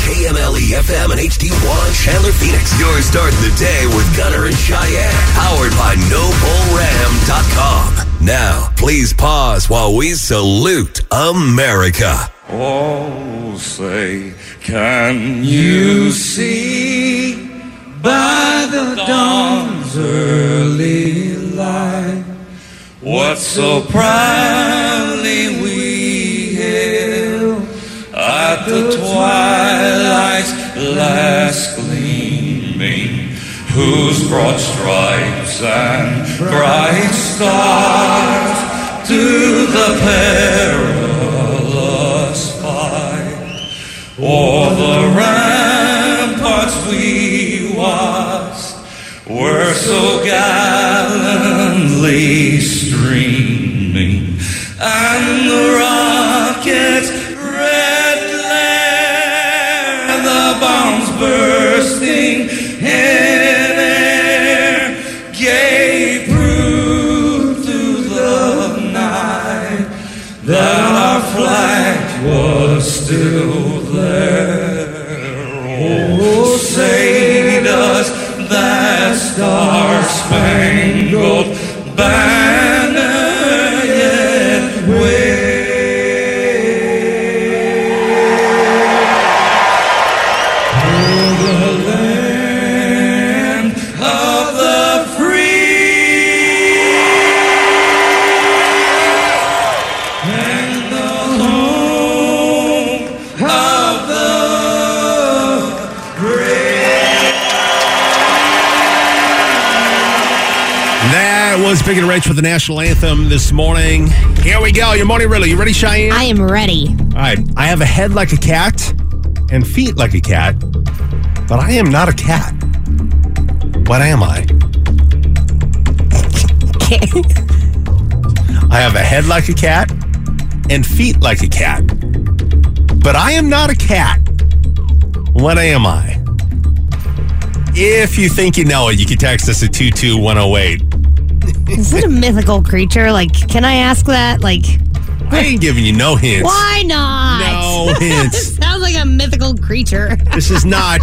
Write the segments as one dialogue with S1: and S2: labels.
S1: KMLE FM and HD1 Chandler Phoenix. You're starting the day with Gunner and Cheyenne. Powered by NobleRam.com. Now, please pause while we salute America.
S2: Oh, say, can you see by the dawn's early light what so proudly the twilight's last gleaming, whose broad stripes and bright stars to the perilous fight. O'er the ramparts we watched were so gallantly streaming,
S3: with the national anthem this morning. Here we go. Your morning riddle. You ready, Cheyenne?
S4: I am ready.
S3: All right. I have a head like a cat and feet like a cat, but I am not a cat. What am I? I have a head like a cat and feet like a cat. But I am not a cat. What am I? If you think you know it, you can text us at 22108.
S4: Is it a mythical creature? Like, can I ask that? Like,
S3: I ain't giving you no hints.
S4: why not?
S3: No hints.
S4: Sounds like a mythical creature.
S3: This is not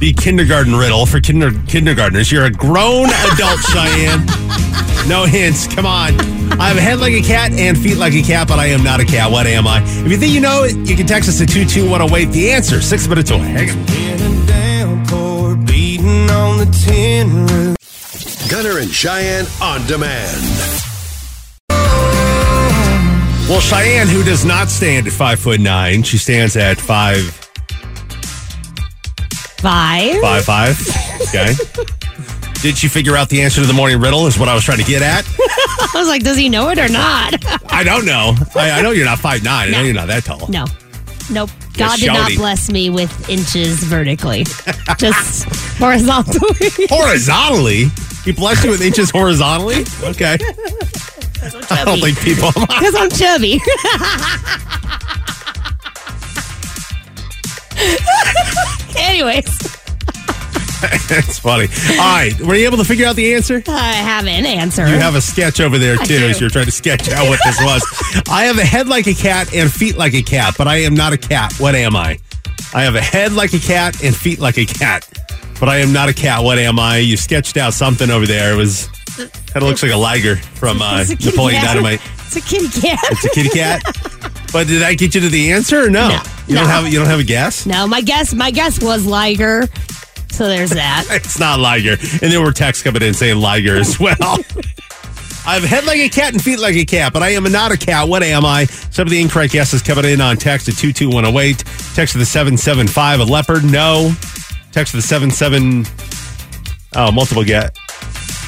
S3: the kindergarten riddle for kinder- kindergartners. You're a grown adult, Cheyenne. No hints. Come on. I have a head like a cat and feet like a cat, but I am not a cat. What am I? If you think you know it, you can text us at 22108. The answer, six minutes away. Hang on.
S1: Gunner and Cheyenne on demand.
S3: Well, Cheyenne, who does not stand at five foot nine, she stands at five
S4: Five.
S3: five five. Okay. Did she figure out the answer to the morning riddle? Is what I was trying to get at.
S4: I was like, does he know it or not?
S3: I don't know. I, I know you're not five nine. I know you're not that tall.
S4: no. Nope. God did not
S3: shouty.
S4: bless me with inches vertically, just horizontally.
S3: Horizontally, he blessed you with inches horizontally. Okay. I don't think people.
S4: Because I'm chubby. Anyways,
S3: That's funny. All right, were you able to figure out the answer?
S4: I have an answer.
S3: You have a sketch over there
S4: I
S3: too,
S4: do.
S3: as you're trying to sketch out what this was. I have a head like a cat and feet like a cat, but I am not a cat. What am I? I have a head like a cat and feet like a cat, but I am not a cat. What am I? You sketched out something over there. It was kind of looks like a liger from uh,
S4: It's a kitty
S3: Napoleon
S4: cat.
S3: Dynamite.
S4: It's a kitty cat.
S3: It's a kitty cat. But did I get you to the answer or no?
S4: No.
S3: You don't have you don't have a guess.
S4: no, my guess, my guess was Liger. So there's that.
S3: It's not Liger. And there were texts coming in saying Liger as well. I have head like a cat and feet like a cat, but I am not a cat. What am I? Some of the incorrect guesses coming in on text at 22108. Text to the 775. A leopard? No. Text to the 77. Oh, multiple get.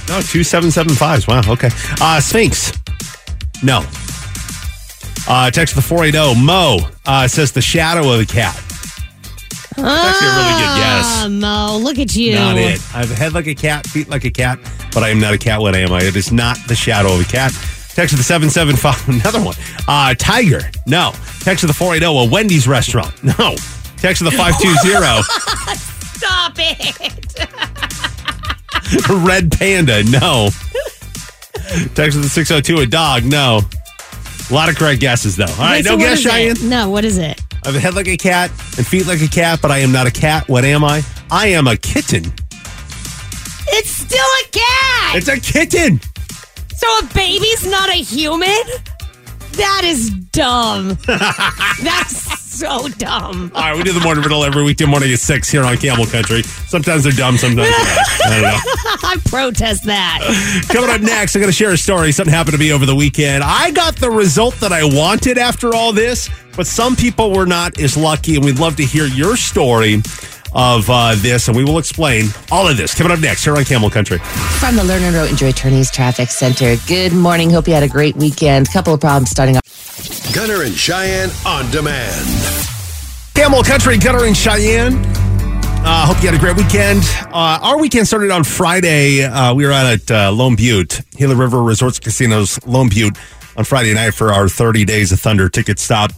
S3: No, two 775s. Wow. Okay. Uh, Sphinx? No. Uh, text to the 480. Mo uh, says the shadow of a cat. That's actually a really good guess.
S4: Ah, Mo, look at you.
S3: Not it. I have a head like a cat, feet like a cat, but I am not a cat. What am I? It is not the shadow of a cat. Text to the 775. Another one. Uh, tiger. No. Text to the 480. A Wendy's restaurant. No. Text to the 520.
S4: Stop it.
S3: Red panda. No. Text to the 602. A dog. No. A lot of correct guesses, though. All right.
S4: Okay, so
S3: no guess. Cheyenne.
S4: No, what is it?
S3: I have a head like a cat and feet like a cat, but I am not a cat. What am I? I am a kitten.
S4: It's still a cat.
S3: It's a kitten.
S4: so a baby's not a human? That is dumb. That's so dumb.
S3: All right, we do the morning riddle every weekday morning at 6 here on Camel Country. Sometimes they're dumb, sometimes they're not. I don't know.
S4: I protest that.
S3: Coming up next, I'm going to share a story. Something happened to me over the weekend. I got the result that I wanted after all this, but some people were not as lucky, and we'd love to hear your story of uh, this, and we will explain all of this. Coming up next here on Camel Country.
S5: From the Lerner Road Injury Attorneys Traffic Center. Good morning. Hope you had a great weekend. Couple of problems starting off.
S1: Gunner and Cheyenne on demand.
S3: Camel Country, Gunner and Cheyenne. Uh, hope you had a great weekend. Uh, our weekend started on Friday. Uh, we were out at uh, Lone Butte, Gila River Resorts Casinos, Lone Butte, on Friday night for our 30 Days of Thunder ticket stop.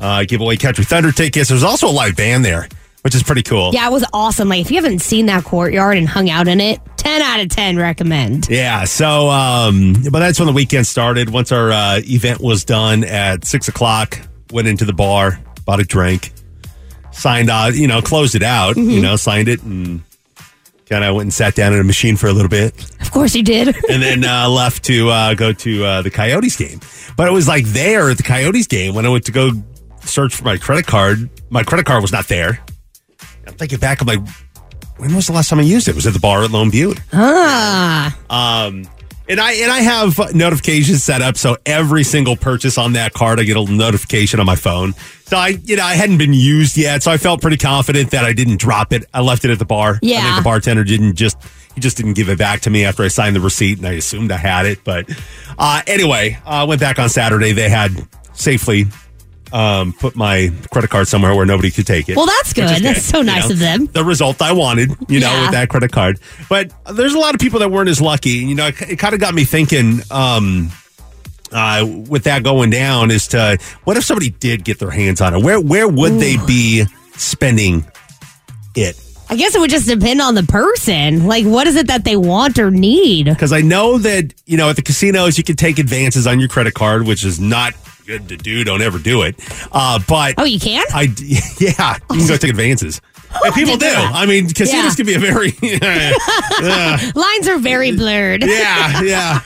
S3: Uh, give away Country Thunder tickets. There's also a live band there, which is pretty cool.
S4: Yeah, it was awesome. Like, if you haven't seen that courtyard and hung out in it, 10 out of 10 recommend.
S3: Yeah, so um, but that's when the weekend started. Once our uh, event was done at six o'clock, went into the bar, bought a drink, signed out, you know, closed it out, you know, signed it, and kind of went and sat down in a machine for a little bit,
S4: Of course you did.
S3: and then uh, left to uh, go to uh, the Coyotes game. But it was like there at the Coyotes game when I went to go search for my credit card. My credit card was not there. I'm thinking back, I'm like, when was the last time I used it? It was at the bar at Lone Butte.
S4: ah.
S3: Um, and I and I have notifications set up so every single purchase on that card I get a notification on my phone. So I you know I hadn't been used yet, so I felt pretty confident that I didn't drop it. I left it at the bar.
S4: Yeah, I
S3: think the bartender didn't just he just didn't give it back to me after I signed the receipt, and I assumed I had it. But uh, anyway, I went back on Saturday. They had safely um, put my credit card somewhere where nobody could take it.
S4: Well, that's good. That's so
S3: you
S4: nice
S3: know,
S4: of them.
S3: The result I wanted, you know,
S4: Yeah.
S3: with that credit card. But there's a lot of people that weren't as lucky. You know, it, it kind of got me thinking. Um, uh, with that going down is to what if somebody did get their hands on it? Where where would they be spending it?
S4: I guess it would just depend on the person. Like, what is it that they want or need?
S3: Because I know that you know at the casinos you can take advances on your credit card, which is not good to do. Don't ever do it. Uh, but
S4: Oh, you can?
S3: I yeah, you can go take advances. And people do.
S4: didn't know that.
S3: I mean, casinos
S4: Yeah.
S3: can be a very
S4: Lines are very blurred.
S3: yeah yeah.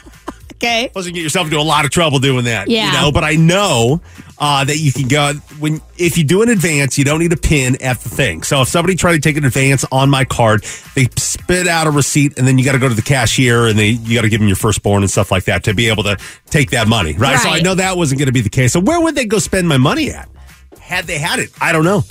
S4: Okay.
S3: Plus, you get yourself into a lot of trouble doing that.
S4: Yeah.
S3: You know, but I know uh, that you can go when if you do an advance, you don't need a pin at the thing. So if somebody tried to take an advance on my card, they spit out a receipt, and then you got to go to the cashier and they you got to give them your firstborn and stuff like that to be able to take that money, right? So I know that wasn't going to be the case. So where would they go spend my money at? Had they had it, I don't know.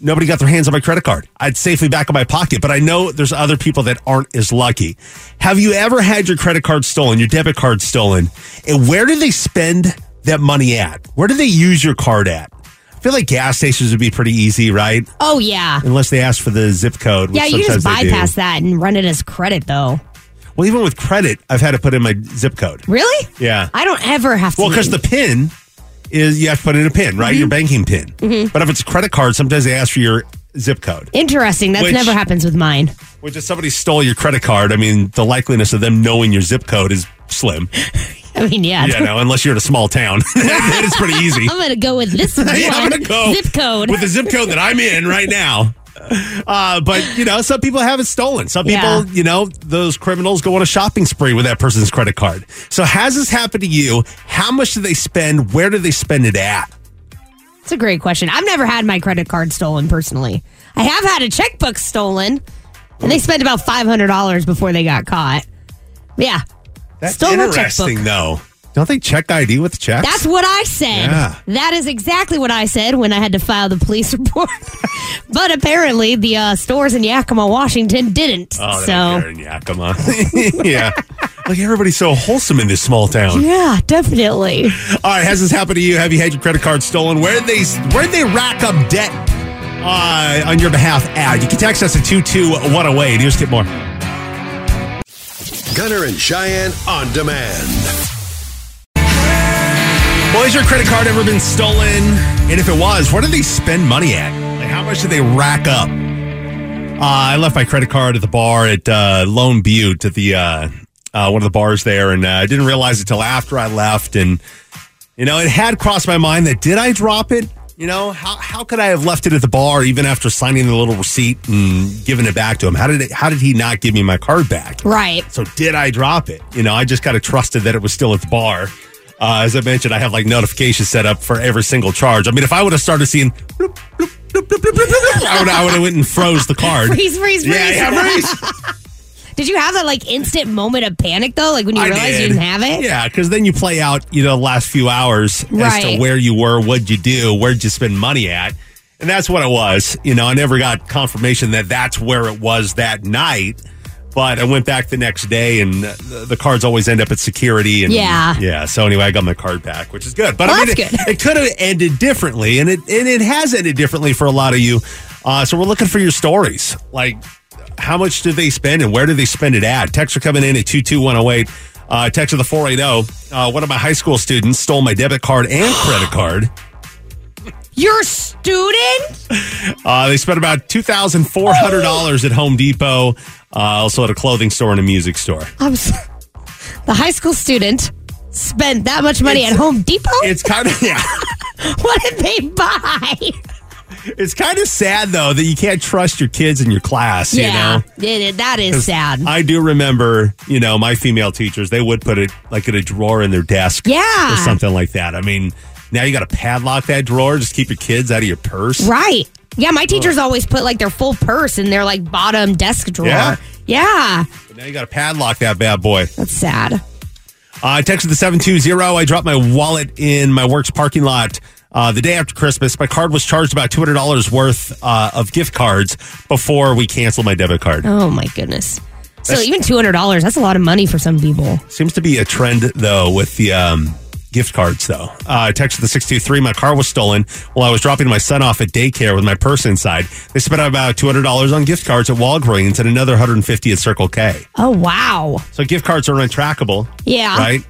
S3: Nobody got their hands on my credit card. I'd safely back in my pocket, but I know there's other people that aren't as lucky. Have you ever had your credit card stolen, your debit card stolen? And where do they spend that money at? Where do they use your card at? I feel like gas stations would be pretty easy, right?
S4: Oh, yeah.
S3: Unless they ask for the zip code. which
S4: Yeah, you just
S3: sometimes they do.
S4: bypass that and run it as credit, though.
S3: Well, even with credit, I've had to put in my zip code.
S4: Really?
S3: Yeah.
S4: I don't ever have to.
S3: Well, because the PIN is you have to put in a PIN, right?
S4: Mm-hmm.
S3: Your banking PIN. But if it's a credit card, sometimes they ask for your zip code.
S4: Interesting. That
S3: Which-
S4: never happens with mine.
S3: Which if somebody stole your credit card, I mean, the likeliness of them knowing your zip code is slim.
S4: I mean, yeah.
S3: You know, unless you're in a small town, it's pretty easy.
S4: I'm going to go with this one.
S3: Yeah, I'm gonna go
S4: Zip code.
S3: with the zip code that I'm in right now. Uh, but you know, some people have it stolen. Some people,
S4: Yeah.
S3: you know, those criminals go on a shopping spree with that person's credit card. So, has this happened to you? How much do they spend? Where do they spend it at?
S4: It's a great question. I've never had my credit card stolen personally. I have had a checkbook stolen, and they spent about $500 before they got caught. Yeah.
S3: That's
S4: Stole
S3: interesting,
S4: checkbook.
S3: though. Don't they check ID with the checks?
S4: That's what I said.
S3: Yeah.
S4: That is exactly what I said when I had to file the police report. but apparently, the uh, stores in Yakima, Washington didn't.
S3: Oh,
S4: so,
S3: they're in Yakima. yeah. Like everybody's so wholesome in this small town.
S4: yeah, definitely.
S3: All right, has this happened to you? Have you had your credit card stolen? Where did they where did they rack up debt uh, on your behalf at? You can text us at 22108. Here's get more.
S1: Gunner and Cheyenne on demand.
S3: Well, has your credit card ever been stolen? And if it was, where did they spend money at? Like, how much did they rack up? Uh, I left my credit card at the bar at uh, Lone Butte at the uh, uh, one of the bars there, and uh, I didn't realize it till after I left. And you know, it had crossed my mind that did I drop it? You know, how how could I have left it at the bar even after signing the little receipt and giving it back to him? How did it, how did he not give me my card back?
S4: Right.
S3: So did I drop it? You know, I just kind of trusted that it was still at the bar. Uh, as I mentioned, I have like notifications set up for every single charge. I mean, if I would have started seeing, bloop, bloop, bloop, I would I would have went and froze the card.
S4: Freeze, freeze, freeze.
S3: Yeah, yeah, freeze.
S4: Did you have that like instant moment of panic though? Like when you
S3: I
S4: realized
S3: did.
S4: you didn't have it?
S3: Yeah, because then you play out, you know, the last few hours as to where you were, what'd you do, where'd you spend money at. And that's what it was. You know, I never got confirmation that that's where it was that night. But I went back the next day, and the, the cards always end up at security. And
S4: Yeah.
S3: yeah. So anyway, I got my card back, which is good. But
S4: Well,
S3: I mean,
S4: that's
S3: it,
S4: good.
S3: it could have ended differently, and it and it has ended differently for a lot of you. Uh, so we're looking for your stories, like how much did they spend and where did they spend it at? Texts are coming in at 22108. Uh, text of the 480. Uh, one of my high school students stole my debit card and credit card.
S4: Your student?
S3: Uh, they spent about $2,400 at Home Depot, uh, also at a clothing store and a music store.
S4: I'm s- the high school student spent that much money at Home Depot?
S3: It's kind of, yeah.
S4: what did they buy?
S3: It's kind of sad, though, that you can't trust your kids in your class, you
S4: yeah,
S3: know?
S4: it- that is sad.
S3: I do remember, you know, my female teachers, they would put it like in a drawer in their desk.
S4: Yeah.
S3: Or something like that. I mean, now you got to padlock that drawer, just keep your kids out of your purse.
S4: right. Yeah, my teachers always put like their full purse in their like bottom desk drawer.
S3: Yeah?
S4: Yeah,
S3: But now you got to padlock that bad boy.
S4: that's sad.
S3: Uh, I texted the 720. I dropped my wallet in my work's parking lot uh, the day after Christmas. My card was charged about $200 worth uh, of gift cards before we canceled my debit card.
S4: Oh my goodness. So
S3: That's-
S4: even two hundred dollars, that's a lot of money for some people.
S3: Seems to be a trend, though, with the um, gift cards, though. Uh, I texted the 623. My car was stolen while I was dropping my son off at daycare with my purse inside. They spent about $200 on gift cards at Walgreens and another 150 at Circle K.
S4: Oh wow.
S3: So gift cards are untrackable.
S4: Yeah.
S3: Right?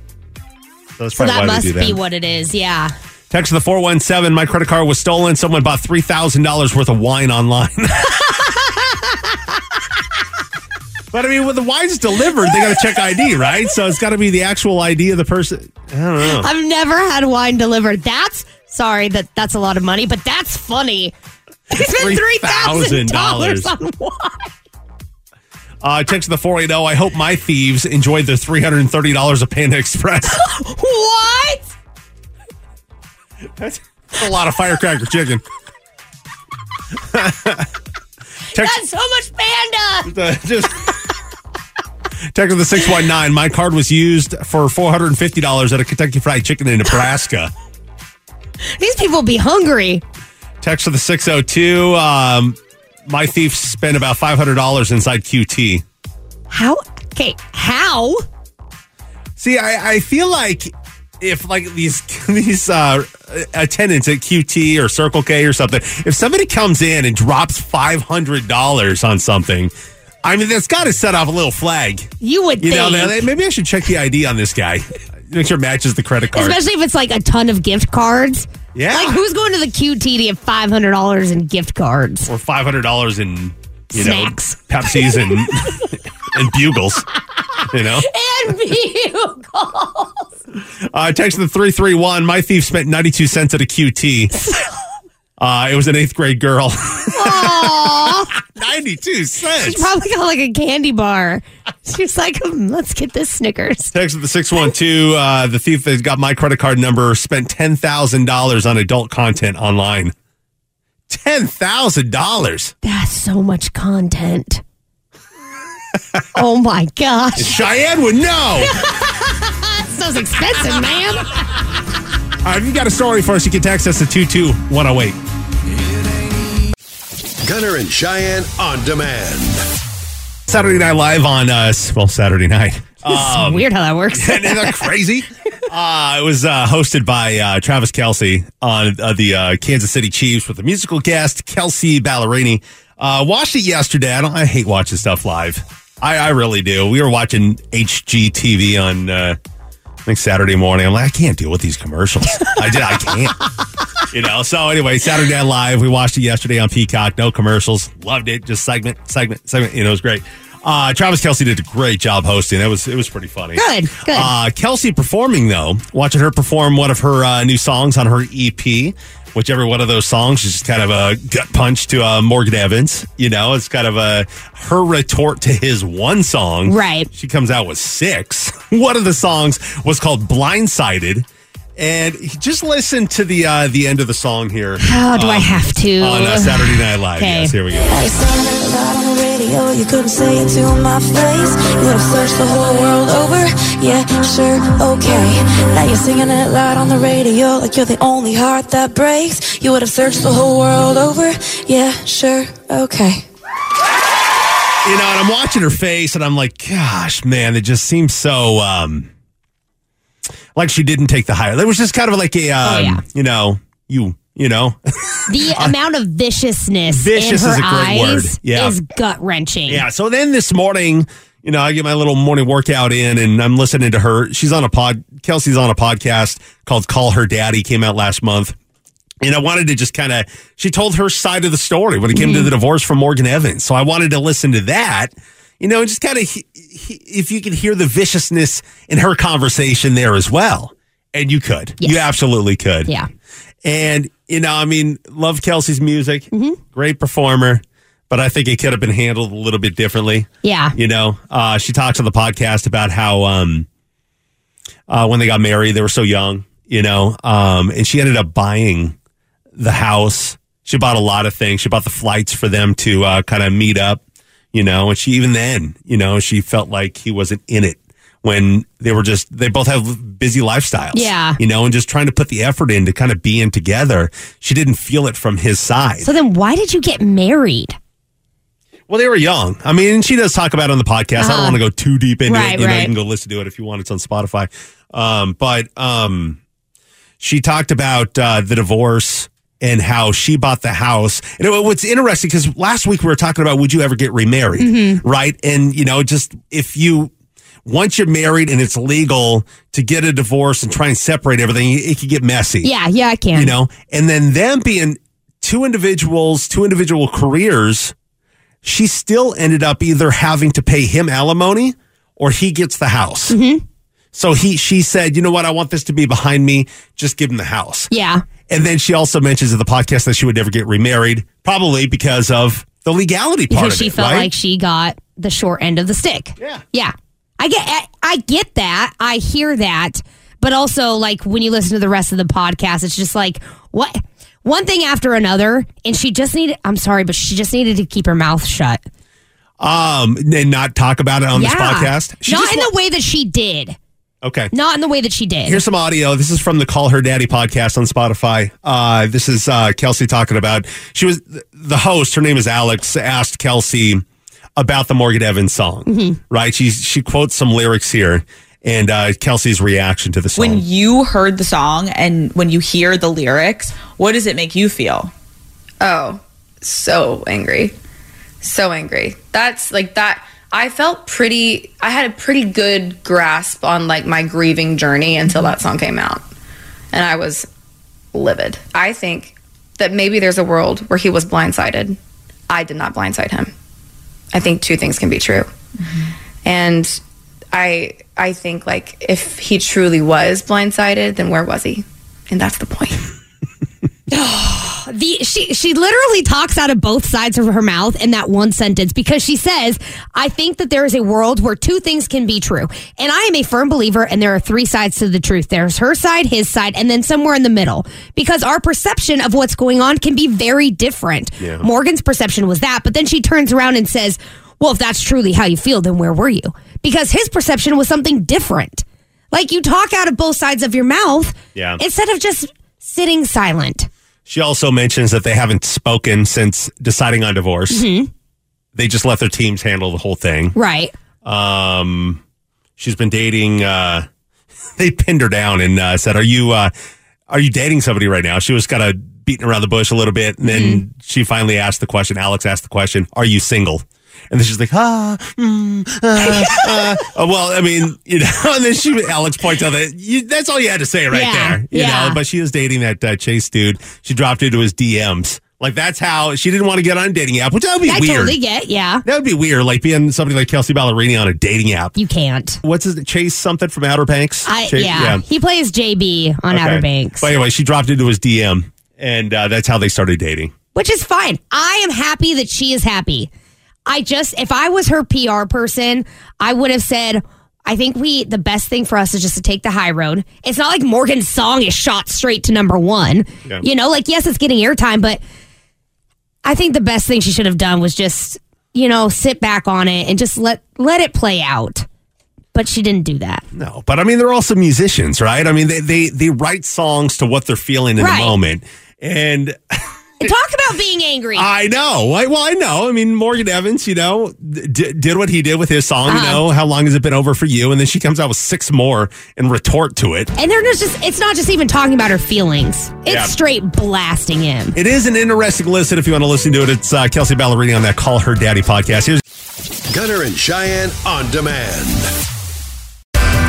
S3: So that's
S4: So that
S3: why
S4: must
S3: they do
S4: be what it is. Yeah.
S3: Text the 417. My credit card was stolen. Someone bought $3,000 worth of wine online. but I mean, when the wine's delivered, they got to check ID, right? So it's got to be the actual ID of the person. I don't know.
S4: I've never had wine delivered. That's sorry that that's a lot of money, but that's funny. He spent three thousand dollars
S3: $3,000.
S4: on wine.
S3: Uh, text to the 480. I hope my thieves enjoyed their $330 of Panda Express.
S4: What?
S3: That's a lot of firecracker chicken. text,
S4: That's so much panda.
S3: uh, just text to the 619. My card was used for $450 at a Kentucky Fried Chicken in Nebraska.
S4: These people be hungry.
S3: Text to the 602. Um, my thief spent about $500 inside QT.
S4: How? Okay, how?
S3: See, I, I feel like if like these these uh, attendants at QT or Circle K or something, if somebody comes in and drops five hundred dollars on something, I mean that's got to set off a little flag.
S4: You would
S3: You know,
S4: think.
S3: now, maybe I should check the ID on this guy. Make sure it matches the credit card.
S4: Especially if it's like a ton of gift cards.
S3: Yeah.
S4: Like who's going to the QT to get five hundred dollars in gift cards?
S3: or five hundred dollars in you
S4: Snacks.
S3: know Pepsis and and bugles. You know,
S4: And vehicles.
S3: uh, text the three three one. My thief spent ninety two cents at a QT. Uh, it was an eighth grade girl.
S4: Aw.
S3: ninety two cents.
S4: She probably got like a candy bar. She's like, "Hmm, let's get this Snickers.
S3: Text the 612. Uh, the thief that got my credit card number spent $10,000 on adult content online. $10,000.
S4: That's so much content. oh my gosh.
S3: Cheyenne would know.
S4: Stuff's expensive, man.
S3: All right, if you got a story for us, you can text us at 22108.
S1: Gunner and Cheyenne on demand.
S3: Saturday Night Live on, uh, well, Saturday night.
S4: It's weird how that works.
S3: Isn't that crazy? Uh, it was uh, hosted by uh, Travis Kelce on uh, the uh, Kansas City Chiefs with a musical guest, Kelsea Ballerini. Uh, watched it yesterday. I don't. I hate watching stuff live. I, I really do. We were watching HGTV on uh, I think Saturday morning. I'm like, I can't deal with these commercials. I did. I can't. You know. So anyway, Saturday Night Live. We watched it yesterday on Peacock. No commercials. Loved it. Just segment, segment, segment. You know, it was great. Uh, Travis Kelce did a great job hosting. It was it was pretty funny.
S4: Good, good.
S3: Uh, Kelsea performing though, watching her perform one of her uh, new songs on her EP. Whichever one of those songs is just kind of a gut punch to uh, Morgan Evans. You know, it's kind of a her retort to his one song.
S4: Right.
S3: She comes out with six. One of the songs was called "Blindsided," and just listen to the uh, the end of the song here.
S4: How do I
S3: um,
S4: have to?
S3: on uh, Saturday Night Live?
S4: Okay.
S3: Yes, here we go.
S6: I sang it on the radio, you couldn't say it to my face. You would have searched the whole world over. Yeah, sure, okay. Now you're singing it loud on the radio, like you're the only heart that breaks. You would have searched the whole world over. Yeah, sure, okay.
S3: You know, and I'm watching her face, and I'm like, gosh, man, it just seems so um like she didn't take the higher. It was just kind of like a, um,
S4: Oh, yeah.
S3: you know, you, you know,
S4: The amount of viciousness
S3: Vicious
S4: in her
S3: is a great
S4: eyes
S3: word. Yeah.
S4: is gut wrenching.
S3: yeah. So then this morning, you know, I get my little morning workout in, and I'm listening to her. She's on a pod. Kelsea's on a podcast called "Call Her Daddy." Came out last month. And I wanted to just kind of, she told her side of the story when it came to mm-hmm. the divorce from Morgan Evans. So I wanted to listen to that, you know, and just kind of, if you could hear the viciousness in her conversation there as well. And you could. You absolutely could.
S4: Yeah.
S3: And, you know, I mean, love Kelsea's music. Mm-hmm. Great performer. But I think it could have been handled a little bit differently.
S4: Yeah.
S3: You know, uh, she talks on the podcast about how um, uh, when they got married, they were so young, you know, um, and she ended up buying the house. She bought a lot of things. She bought the flights for them to uh, kind of meet up, you know, and she even then, you know, she felt like he wasn't in it when they were just, they both have busy lifestyles.
S4: Yeah.
S3: You know, and just trying to put the effort in to kind of be in together. She didn't feel it from his side.
S4: So then why did you get married?
S3: Well, they were young. I mean, she does talk about it on the podcast. I don't
S4: Uh-huh.
S3: want to go too deep into
S4: Right,
S3: it. You know, you can go listen to it if you want. It's on Spotify. Um, but um, she talked about uh, the divorce and how she bought the house. And it, what's interesting because last week we were talking about would you ever get remarried,
S4: Mm-hmm.
S3: right? And you know, just if you once you're married and it's legal to get a divorce and try and separate everything, it can get messy.
S4: Yeah, yeah, I can.
S3: You know, and then them being two individuals, two individual careers, she still ended up either having to pay him alimony or he gets the house.
S4: Mm-hmm.
S3: So he, she said, you know what? I want this to be behind me. Just give him the house.
S4: Yeah.
S3: And then she also mentions in the podcast that she would never get remarried, probably because of the legality part
S4: because she
S3: it,
S4: felt
S3: right?
S4: like she got the short end of the stick.
S3: Yeah.
S4: Yeah. I get I, I get that. I hear that. But also like when you listen to the rest of the podcast, it's just like what one thing after another and she just needed I'm sorry, but she just needed to keep her mouth shut.
S3: um, and not talk about it on this podcast. She
S4: Not in
S3: wa-
S4: the way that she did.
S3: okay.
S4: Not in the way that she did.
S3: Here's some audio. This is from the Call Her Daddy podcast on Spotify. Uh, this is uh, Kelsea talking about. She was the host. Her name is Alex. Asked Kelsea about the Morgan Evans song.
S7: Mhm.
S3: Right? She she quotes some lyrics here, and uh, Kelsea's reaction to the song.
S7: When you heard the song and when you hear the lyrics, what does it make you feel?
S8: Oh, so angry. So angry. That's like that. I felt pretty, I had a pretty good grasp on like my grieving journey until that song came out. And I was livid. I think that maybe there's a world where he was blindsided. I did not blindside him. I think two things can be true. And I I think like if he truly was blindsided, then where was he? And that's the point.
S4: the she she literally talks out of both sides of her mouth in that one sentence because she says, "I think that there is a world where two things can be true." And I am a firm believer and there are three sides to the truth. There's her side, his side, and then somewhere in the middle because our perception of what's going on can be very different.
S9: Yeah.
S4: Morgan's perception was that, but then she turns around and says, "Well, if that's truly how you feel, then where were you?" Because his perception was something different. Like you talk out of both sides of your mouth
S3: Yeah.
S4: instead of just sitting silent.
S3: She also mentions that they haven't spoken since deciding on divorce.
S4: Mhm.
S3: They just let their teams handle the whole thing.
S4: Right.
S3: Um, she's been dating. Uh, they pinned her down and uh, said, "Are you uh, are you dating somebody right now?" She was kind of beating around the bush a little bit, and then she finally asked the question. Alex asked the question, "Are you single?" And then she's like, "Ah, mm, uh, uh." Well, I mean, you know." And then she, Alex points out that you, that's all you had to say right
S4: Yeah,
S3: there, you
S4: yeah.
S3: know. But she is dating that uh, Chase dude. She dropped into his DMs. Like that's how she didn't want to get on a dating app, which that would be
S4: I
S3: weird.
S4: totally get, yeah.
S3: That would be weird, like being somebody like Kelsea Ballerini on a dating app.
S4: You can't.
S3: What's his Chase something from Outer Banks?
S4: I,
S3: Chase-
S4: yeah. He plays JB on
S3: Okay.
S4: Outer Banks,
S3: But anyway, she dropped into his DM, and uh, that's how they started dating.
S4: which is fine. I am happy that she is happy. I just, if I was her PR person, I would have said, I think we, the best thing for us is just to take the high road. It's not like Morgan's song is shot straight to number one.
S9: Yeah.
S4: You know, like, yes, it's getting airtime, but I think the best thing she should have done was just, you know, sit back on it and just let, let it play out. But she didn't do that.
S3: No, but I mean, they're also musicians, right? I mean, they they, they write songs to what they're feeling in
S4: Right.
S3: the moment, and
S4: Talk about being angry.
S3: I know. I, well, I know. I mean, Morgan Evans, you know, d- did what he did with his song. You
S4: Uh-huh.
S3: know, how long has it been over for you? And then she comes out with six more and retort to it.
S4: And they're just, it's not just even talking about her feelings. It's
S3: Yeah.
S4: straight blasting him.
S3: It is an interesting listen if you want to listen to it. It's uh, Kelsea Ballerini on that Call Her Daddy podcast. Here's
S10: Gunner and Cheyenne on demand.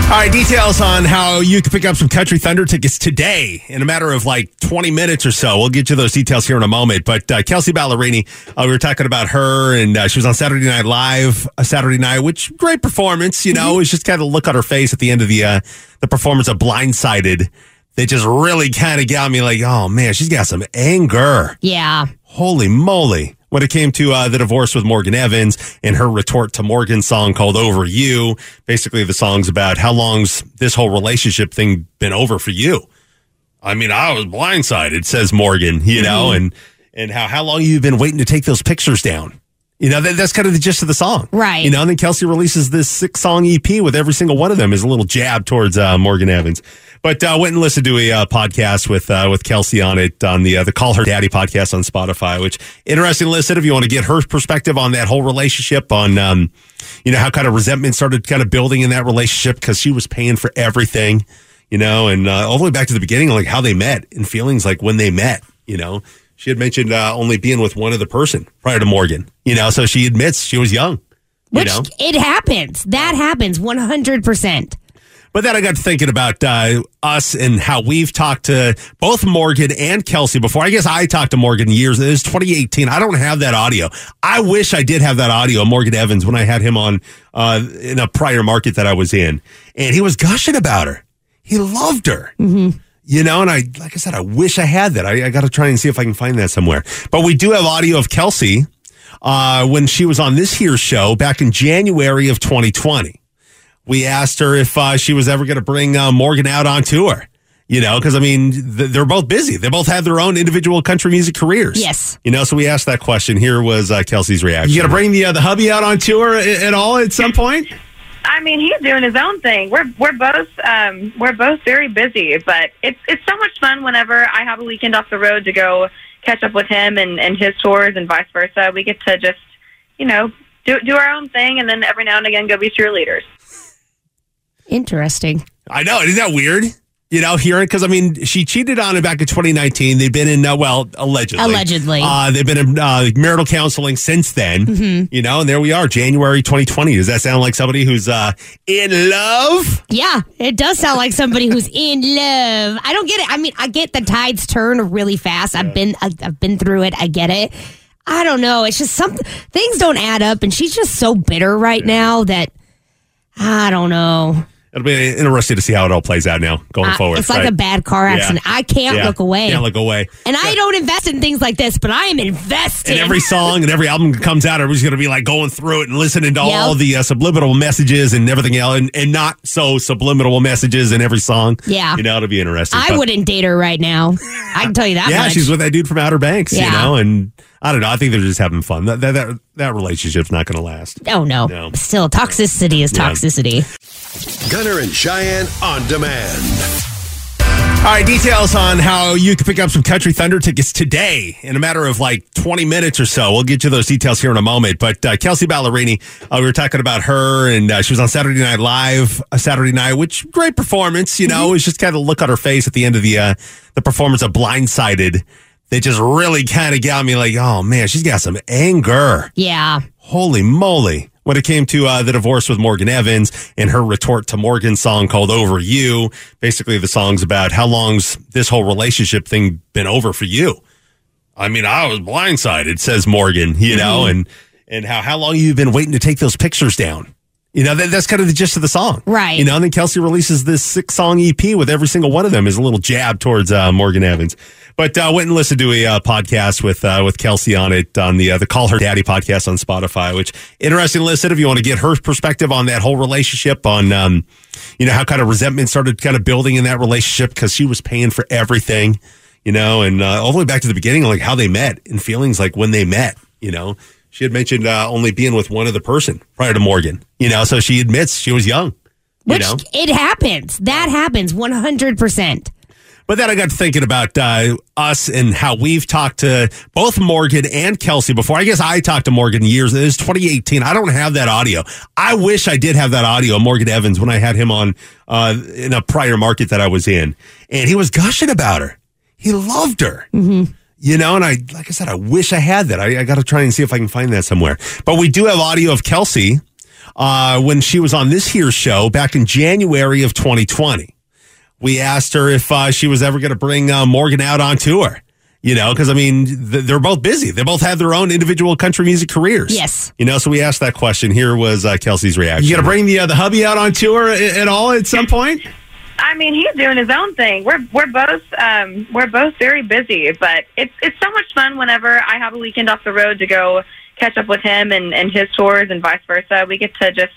S3: All right, details on how you can pick up some Country Thunder tickets today in a matter of like 20 minutes or so. We'll get you those details here in a moment. But uh, Kelsea Ballerini, uh, we were talking about her, and uh, she was on Saturday Night Live uh, Saturday night, which great performance. You know, it was just kind of look on her face at the end of the uh, the performance of Blindsided. They just really kind of got me like, oh man, she's got some anger.
S4: Yeah.
S3: Holy moly. When it came to uh, the divorce with Morgan Evans and her retort to Morgan's song called Over You, basically the song's about how long's this whole relationship thing been over for you? I mean, I was blindsided, says Morgan, you know, and and how how long you've been waiting to take those pictures down. You know, that, that's kind of the gist of the song.
S4: Right.
S3: You know, and then Kelsea releases this six song EP with every single one of them is a little jab towards uh, Morgan Evans. But uh, went and listened to a uh, podcast with uh, with Kelsea on it on the uh, the Call Her Daddy podcast on Spotify, which interesting listen if you want to get her perspective on that whole relationship on um, you know how kind of resentment started kind of building in that relationship because she was paying for everything, you know, and uh, all the way back to the beginning, like how they met and feelings like when they met, you know. She had mentioned uh, only being with one other person prior to Morgan, you know, so she admits she was young. You
S4: Which
S3: know?
S4: it happens. That happens 100%.
S3: But then I got to thinking about uh, us and how we've talked to both Morgan and Kelsea before. I guess I talked to Morgan years. It was 2018. I don't have that audio. I wish I did have that audio of Morgan Evans when I had him on uh, in a prior market that I was in. And he was gushing about her. He loved her. You know, and I, like I said, I wish I had that. I, I got to try and see if I can find that somewhere. But we do have audio of Kelsea uh, when she was on this here show back in January of 2020 we asked her if uh, she was ever going to bring uh, Morgan out on tour. You know, because I mean, th- they're both busy. They both have their own individual country music careers.
S4: Yes.
S3: You know, so we asked that question. Here was uh, Kelsea's reaction.
S9: You gonna bring the uh, the hubby out on tour at, at all at some point?
S11: I mean, he's doing his own thing. We're we're both um, we're both very busy, but it's it's so much fun whenever I have a weekend off the road to go catch up with him and, and his tours and vice versa. We get to just you know do do our own thing, and then every now and again go be cheerleaders.
S4: Interesting.
S3: I know. Isn't that weird? You know, hearing because I mean, she cheated on him back in 2019. They've been in uh, well, allegedly,
S4: Allegedly.
S3: uh, they've been in uh, marital counseling since then.
S4: Mhm.
S3: You know, and there we are, January 2020. Does that sound like somebody who's uh, in love?
S4: Yeah, it does sound like somebody who's in love. I don't get it. I mean, I get the tides turn really fast. I've been I've, I've been through it. I get it. I don't know. It's just something things don't add up and she's just so bitter right now that I don't know.
S3: It'll be interesting to see how it all plays out now going
S4: Uh,
S3: forward.
S4: it's like
S3: right?
S4: a bad car
S3: Yeah.
S4: accident. I can't
S3: Yeah.
S4: look away.
S3: Can't look away.
S4: And I don't invest in things like this, but I am invested.
S3: And every song and every album that comes out, everybody's going to be like going through it and listening to all the uh, subliminal messages and everything else, and, and not so subliminal messages in every song.
S4: Yeah.
S3: you know, it'll be interesting.
S4: I
S3: But-
S4: wouldn't date her right now. I can tell you that
S3: yeah,
S4: much.
S3: she's with that dude from Outer Banks. You know, and I don't know. I think they're just having fun. That that that, that relationship's not going to last.
S4: oh no.
S3: No.
S4: Still, toxicity is
S3: Yeah.
S4: toxicity.
S10: Gunner and Cheyenne on demand.
S3: All right, details on how you can pick up some Country Thunder tickets today in a matter of like 20 minutes or so. We'll get you those details here in a moment. But uh, Kelsea Ballerini, uh, we were talking about her, and uh, she was on Saturday Night Live Saturday night, which great performance. You know, it was just kind of look on her face at the end of the uh, the performance of Blindsided. That just really kind of got me like, oh man, she's got some anger.
S4: Yeah.
S3: Holy moly. When it came to uh, the divorce with Morgan Evans and her retort to Morgan's song called Over You, basically the song's about how long's this whole relationship thing been over for you? I mean, I was blindsided, says Morgan, you know,
S4: Mm-hmm.
S3: and, and how, how long you've been waiting to take those pictures down. You know, that, that's kind of the gist of the song.
S4: Right.
S3: You know, and then Kelsea releases this six song EP with every single one of them is a little jab towards uh, Morgan Evans. But uh, went and listened to a uh, podcast with uh, with Kelsea on it on the uh, the Call Her Daddy podcast on Spotify, which interesting listen if you want to get her perspective on that whole relationship, on um, you know how kind of resentment started kind of building in that relationship because she was paying for everything, you know, and uh, all the way back to the beginning, like how they met and feelings like when they met, you know. She had mentioned uh, only being with one other person prior to Morgan, you know, so she admits she was young, you know.
S4: it happens. That happens 100%.
S3: But then I got to thinking about uh, us and how we've talked to both Morgan and Kelsea before. I guess I talked to Morgan years. It was 2018. I don't have that audio. I wish I did have that audio of Morgan Evans when I had him on uh, in a prior market that I was in. And he was gushing about her. He loved her. You know, and I, like I said, I wish I had that. I, I got to try and see if I can find that somewhere. But we do have audio of Kelsea uh, when she was on this here show back in January of 2020 we asked her if uh, she was ever going to bring uh, Morgan out on tour. You know, because I mean, th- they're both busy. They both have their own individual country music careers.
S4: Yes.
S3: You know, so we asked that question. Here was uh, Kelsea's reaction.
S9: You gonna bring the uh, the hubby out on tour at, at all at some point?
S11: I mean, he's doing his own thing. We're we're both um, we're both very busy, but it's it's so much fun whenever I have a weekend off the road to go catch up with him and, and his tours and vice versa. We get to just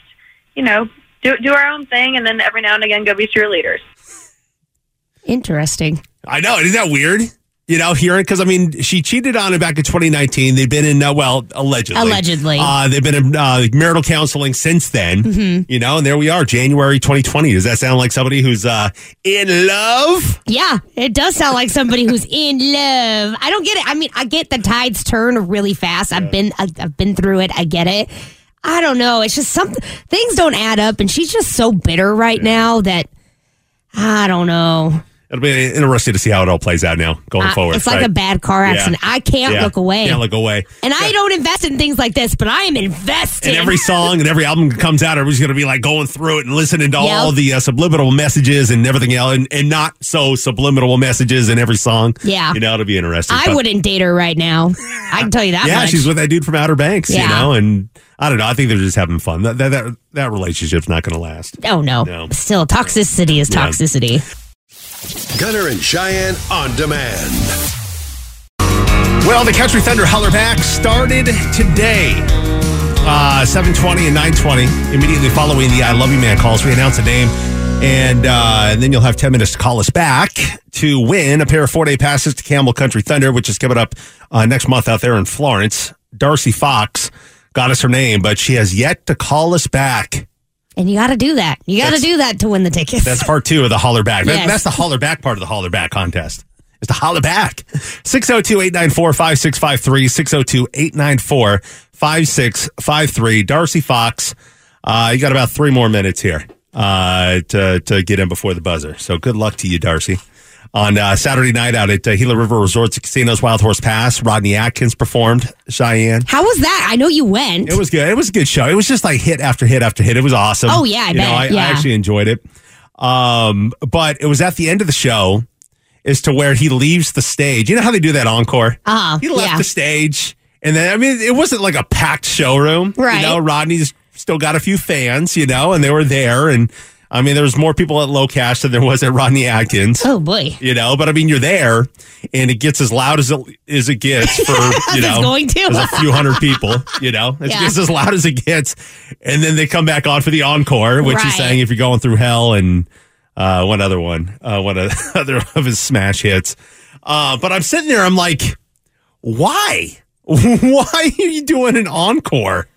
S11: you know do do our own thing, and then every now and again go be cheerleaders.
S4: Interesting.
S3: I know. Isn't that weird? You know, hearing because I mean, she cheated on him back in 2019. They've been in uh, well, allegedly,
S4: Allegedly.
S3: uh, they've been in uh, marital counseling since then.
S4: Mhm.
S3: You know, and there we are, January 2020. Does that sound like somebody who's uh, in love?
S4: Yeah, it does sound like somebody who's in love. I don't get it. I mean, I get the tides turn really fast. I've been I've, I've been through it. I get it. I don't know. It's just something things don't add up and she's just so bitter right now that I don't know.
S3: It'll be interesting to see how it all plays out now going
S4: Uh,
S3: forward.
S4: it's like
S3: right?
S4: a bad car
S3: Yeah.
S4: accident. I can't
S3: Yeah.
S4: look away.
S3: Can't look away.
S4: And I don't invest in things like this, but I am invested.
S3: And every song and every album that comes out, everybody's going to be like going through it and listening to
S4: Yep.
S3: all the uh, subliminal messages and everything else, and, and not so subliminal messages in every song.
S4: Yeah.
S3: you know, it'll be interesting.
S4: I
S3: But-
S4: wouldn't date her right now. I can tell you that
S3: Yeah,
S4: much.
S3: she's with that dude from Outer Banks, you know, and I don't know. I think they're just having fun. That that that, that relationship's not going to last.
S4: oh no.
S3: No.
S4: Still, toxicity is
S3: Yeah.
S10: Gunner and Cheyenne on demand.
S3: Well, the Country Thunder Holler Back started today. Uh, 720 and 920. Immediately following the I Love You Man calls, we announce a name. And, uh, and then you'll have 10 minutes to call us back to win a pair of four day passes to Camel Country Thunder, which is coming up uh, next month out there in Florence. Darcy Fox got us her name, but she has yet to call us back.
S4: And you got to do that. You got to do that to win the tickets.
S3: That's part two of the holler back. That-
S4: Yes.
S3: That's the holler back part of the holler back contest. Is to holler back. 602 894 5653. 602 894 5653. Darcy Fox, uh, you got about three more minutes here uh, to, to get in before the buzzer. So good luck to you, Darcy. On uh, Saturday night out at uh, Gila River Resorts and Casinos Wild Horse Pass, Rodney Atkins performed Cheyenne.
S4: How was that? I know you went.
S3: It was good. It was a good show. It was just like hit after hit after hit. It was awesome.
S4: Oh, yeah, I
S3: you know. I,
S4: Yeah.
S3: I actually enjoyed it. Um, but it was at the end of the show is to where he leaves the stage. You know how they do that encore?
S4: Uh-huh,
S3: He left
S4: yeah.
S3: the stage, and then I mean, it wasn't like a packed showroom,
S4: Right.
S3: You know, Rodney's still got a few fans, you know, and they were there, and I mean, there was more people at LoCash than there was at Rodney Atkins.
S4: Oh boy.
S3: You know, but I mean, you're there, and it gets as loud as it as it gets for you know,
S4: going to.
S3: a few hundred people. You know, it
S4: Yeah.
S3: gets as loud as it gets, and then they come back on for the encore, which
S4: Right.
S3: he's saying if you're going through hell, and uh, one other one, uh, one other of his smash hits. Uh, but I'm sitting there, I'm like, why? why are you doing an encore?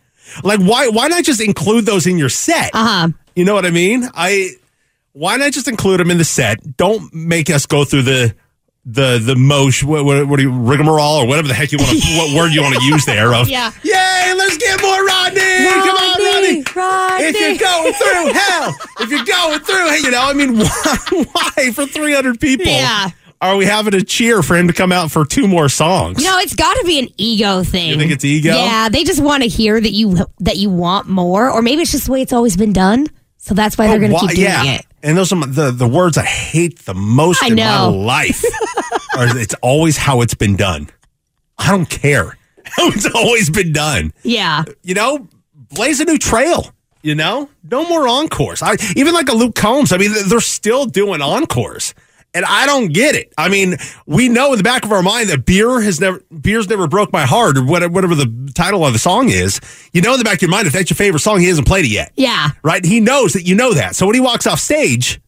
S3: Like, why? Why not just include those in your set?
S4: Uh huh.
S3: You know what I mean? I why not just include him in the set? Don't make us go through the the the motion. What, what, what do you rigmarole or whatever the heck you want to what word you want to use there? Of
S4: Yeah.
S3: yay, let's get more Rodney. Come on, Rodney.
S4: Rodney.
S3: If you're going through hell, if you're going through, you know, I mean, why, why for 300 people?
S4: Yeah.
S3: Are we having a cheer for him to come out for two more songs?
S4: No, it's got to be an ego thing.
S3: You think it's ego?
S4: Yeah, they just want to hear that you that you want more, or maybe it's just the way it's always been done. So that's why they're going to
S3: Oh,
S4: keep doing
S3: yeah.
S4: it.
S3: And those are my- the the words I hate the most
S4: I
S3: in
S4: know.
S3: my life. are it's always how it's been done. I don't care how it's always been done.
S4: Yeah.
S3: You know, blaze a new trail. You know, no more encores. I even like a Luke Combs. I mean, they're still doing encores. And I don't get it. I mean, we know in the back of our mind that beer has never, beer's never broke my heart, or whatever, whatever the title of the song is. You know, in the back of your mind, if that's your favorite song, he hasn't played it yet
S4: Yeah.
S3: right? He knows that you know that. So when he walks off stage,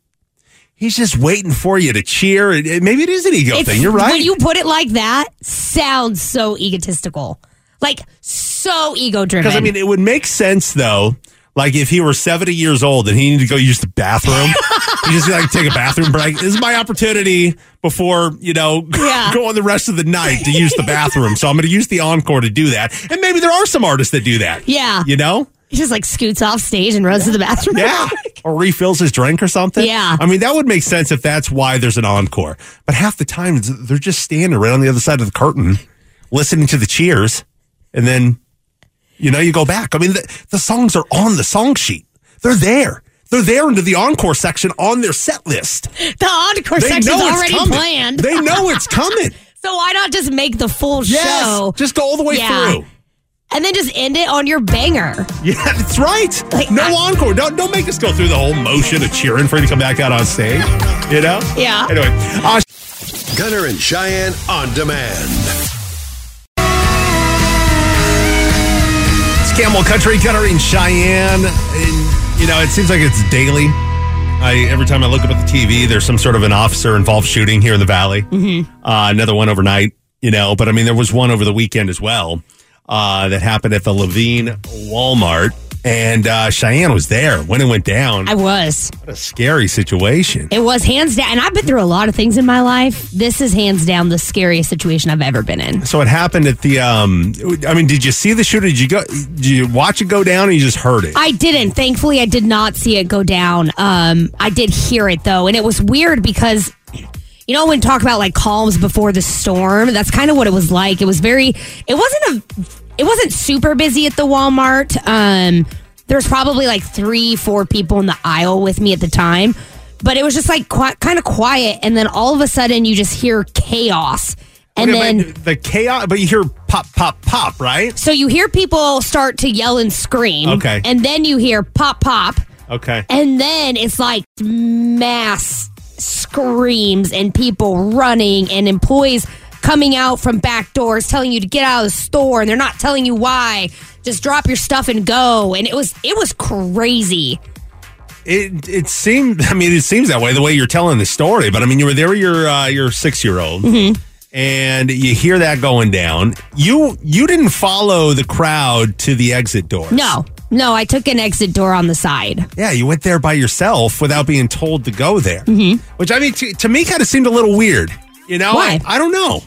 S3: he's just waiting for you to cheer. Maybe it is an ego
S4: It's-
S3: thing. You're right.
S4: When you put it like that, sounds so egotistical. Like so ego driven.
S3: Because I mean, it would make sense though. Like if he were 70 years old and he needed to go use the bathroom, he just like take a bathroom break. This is my opportunity before you know
S4: Yeah.
S3: go on the rest of the night to use the bathroom. So I'm going to use the encore to do that. And maybe there are some artists that do that.
S4: Yeah.
S3: you know.
S4: he just like scoots off stage and runs to the bathroom.
S3: Yeah. or refills his drink or something.
S4: Yeah.
S3: I mean, that would make sense if that's why there's an encore. But half the time, they're just standing right on the other side of the curtain, listening to the cheers. And then, you know, you go back. I mean, the, the songs are on the song sheet, they're there. They're there into the encore section on their set list.
S4: The encore
S3: They
S4: section's already
S3: coming.
S4: planned.
S3: They know it's coming.
S4: so why not just make the full
S3: Yes.
S4: show?
S3: Just go all the way
S4: Yeah.
S3: through.
S4: And then just end it on your banger.
S3: Yeah, that's right.
S4: Like,
S3: no
S4: I-
S3: encore. Don't don't make us go through the whole motion of cheering for you to come back out on stage. You know?
S4: Yeah.
S3: Anyway, uh,
S10: Gunner and Cheyenne on demand.
S3: it's Camel Country, Gunner and Cheyenne, and you know it seems like it's daily. I every time I look up at the TV, there's some sort of an officer involved shooting here in the valley. Mm-hmm. Uh, another one overnight, you know. But I mean, there was one over the weekend as well uh, that happened at the Laveen Walmart, and uh, Cheyenne was there when it went down.
S4: I was.
S3: what a scary situation.
S4: It was hands down. And I've been through a lot of things in my life. This is hands down the scariest situation I've ever been in.
S3: So it happened at the. Um, I mean, did you see the shooter? Did you go? Did you watch it go down, or you just heard it?
S4: I didn't. Thankfully, I did not see it go down. Um, I did hear it though, and it was weird because you know, when talk about like calms before the storm, that's kind of what it was like. It was very, it wasn't a, it wasn't super busy at the Walmart. Um, there was probably like three, four people in the aisle with me at the time, but it was just like qui- kind of quiet. And then all of a sudden, you just hear chaos. And
S3: Okay,
S4: then,
S3: the chaos, but you hear pop, pop, pop, right?
S4: so you hear people start to yell and scream.
S3: Okay.
S4: And then you hear pop, pop.
S3: Okay.
S4: And then it's like mass screams and people running and employees coming out from back doors telling you to get out of the store and they're not telling you why. Just drop your stuff and go. And it was it was crazy.
S3: It it seemed. I mean, it seems that way the way you're telling the story. But I mean, you were there with your uh, your six year old,
S4: Mm-hmm.
S3: and you hear that going down. You you didn't follow the crowd to the exit door.
S4: No. No, I took an exit door on the side.
S3: Yeah, you went there by yourself without being told to go there.
S4: Mm-hmm.
S3: Which I mean, to, to me, kind of seemed a little weird. You know,
S4: Why?
S3: I, I don't know.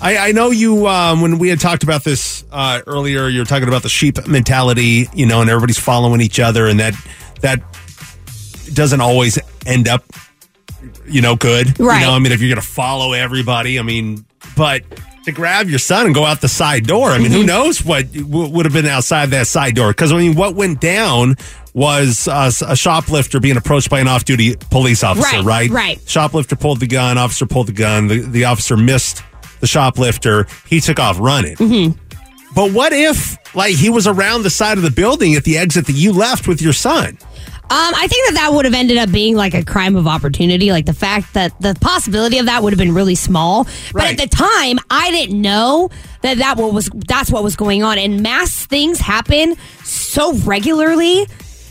S3: I, I know you um, when we had talked about this uh, earlier. You were talking about the sheep mentality, you know, and everybody's following each other, and that that doesn't always end up, you know, good.
S4: Right.
S3: You know, I mean, if you're going to follow everybody, I mean, but to grab your son and go out the side door, I mean,
S4: Mm-hmm.
S3: who knows what w- would have been outside that side door? Because I mean, what went down was uh, a shoplifter being approached by an off-duty police officer.
S4: Right,
S3: Right.
S4: right.
S3: Shoplifter pulled the gun. Officer pulled the gun. The, the officer missed the shoplifter. He took off running.
S4: Mm-hmm.
S3: But what if, like, he was around the side of the building at the exit that you left with your son?
S4: Um, I think that that would have ended up being like a crime of opportunity. Like the fact that the possibility of that would have been really small. But
S3: Right.
S4: at the time, I didn't know that that what was that's what was going on. And mass things happen so regularly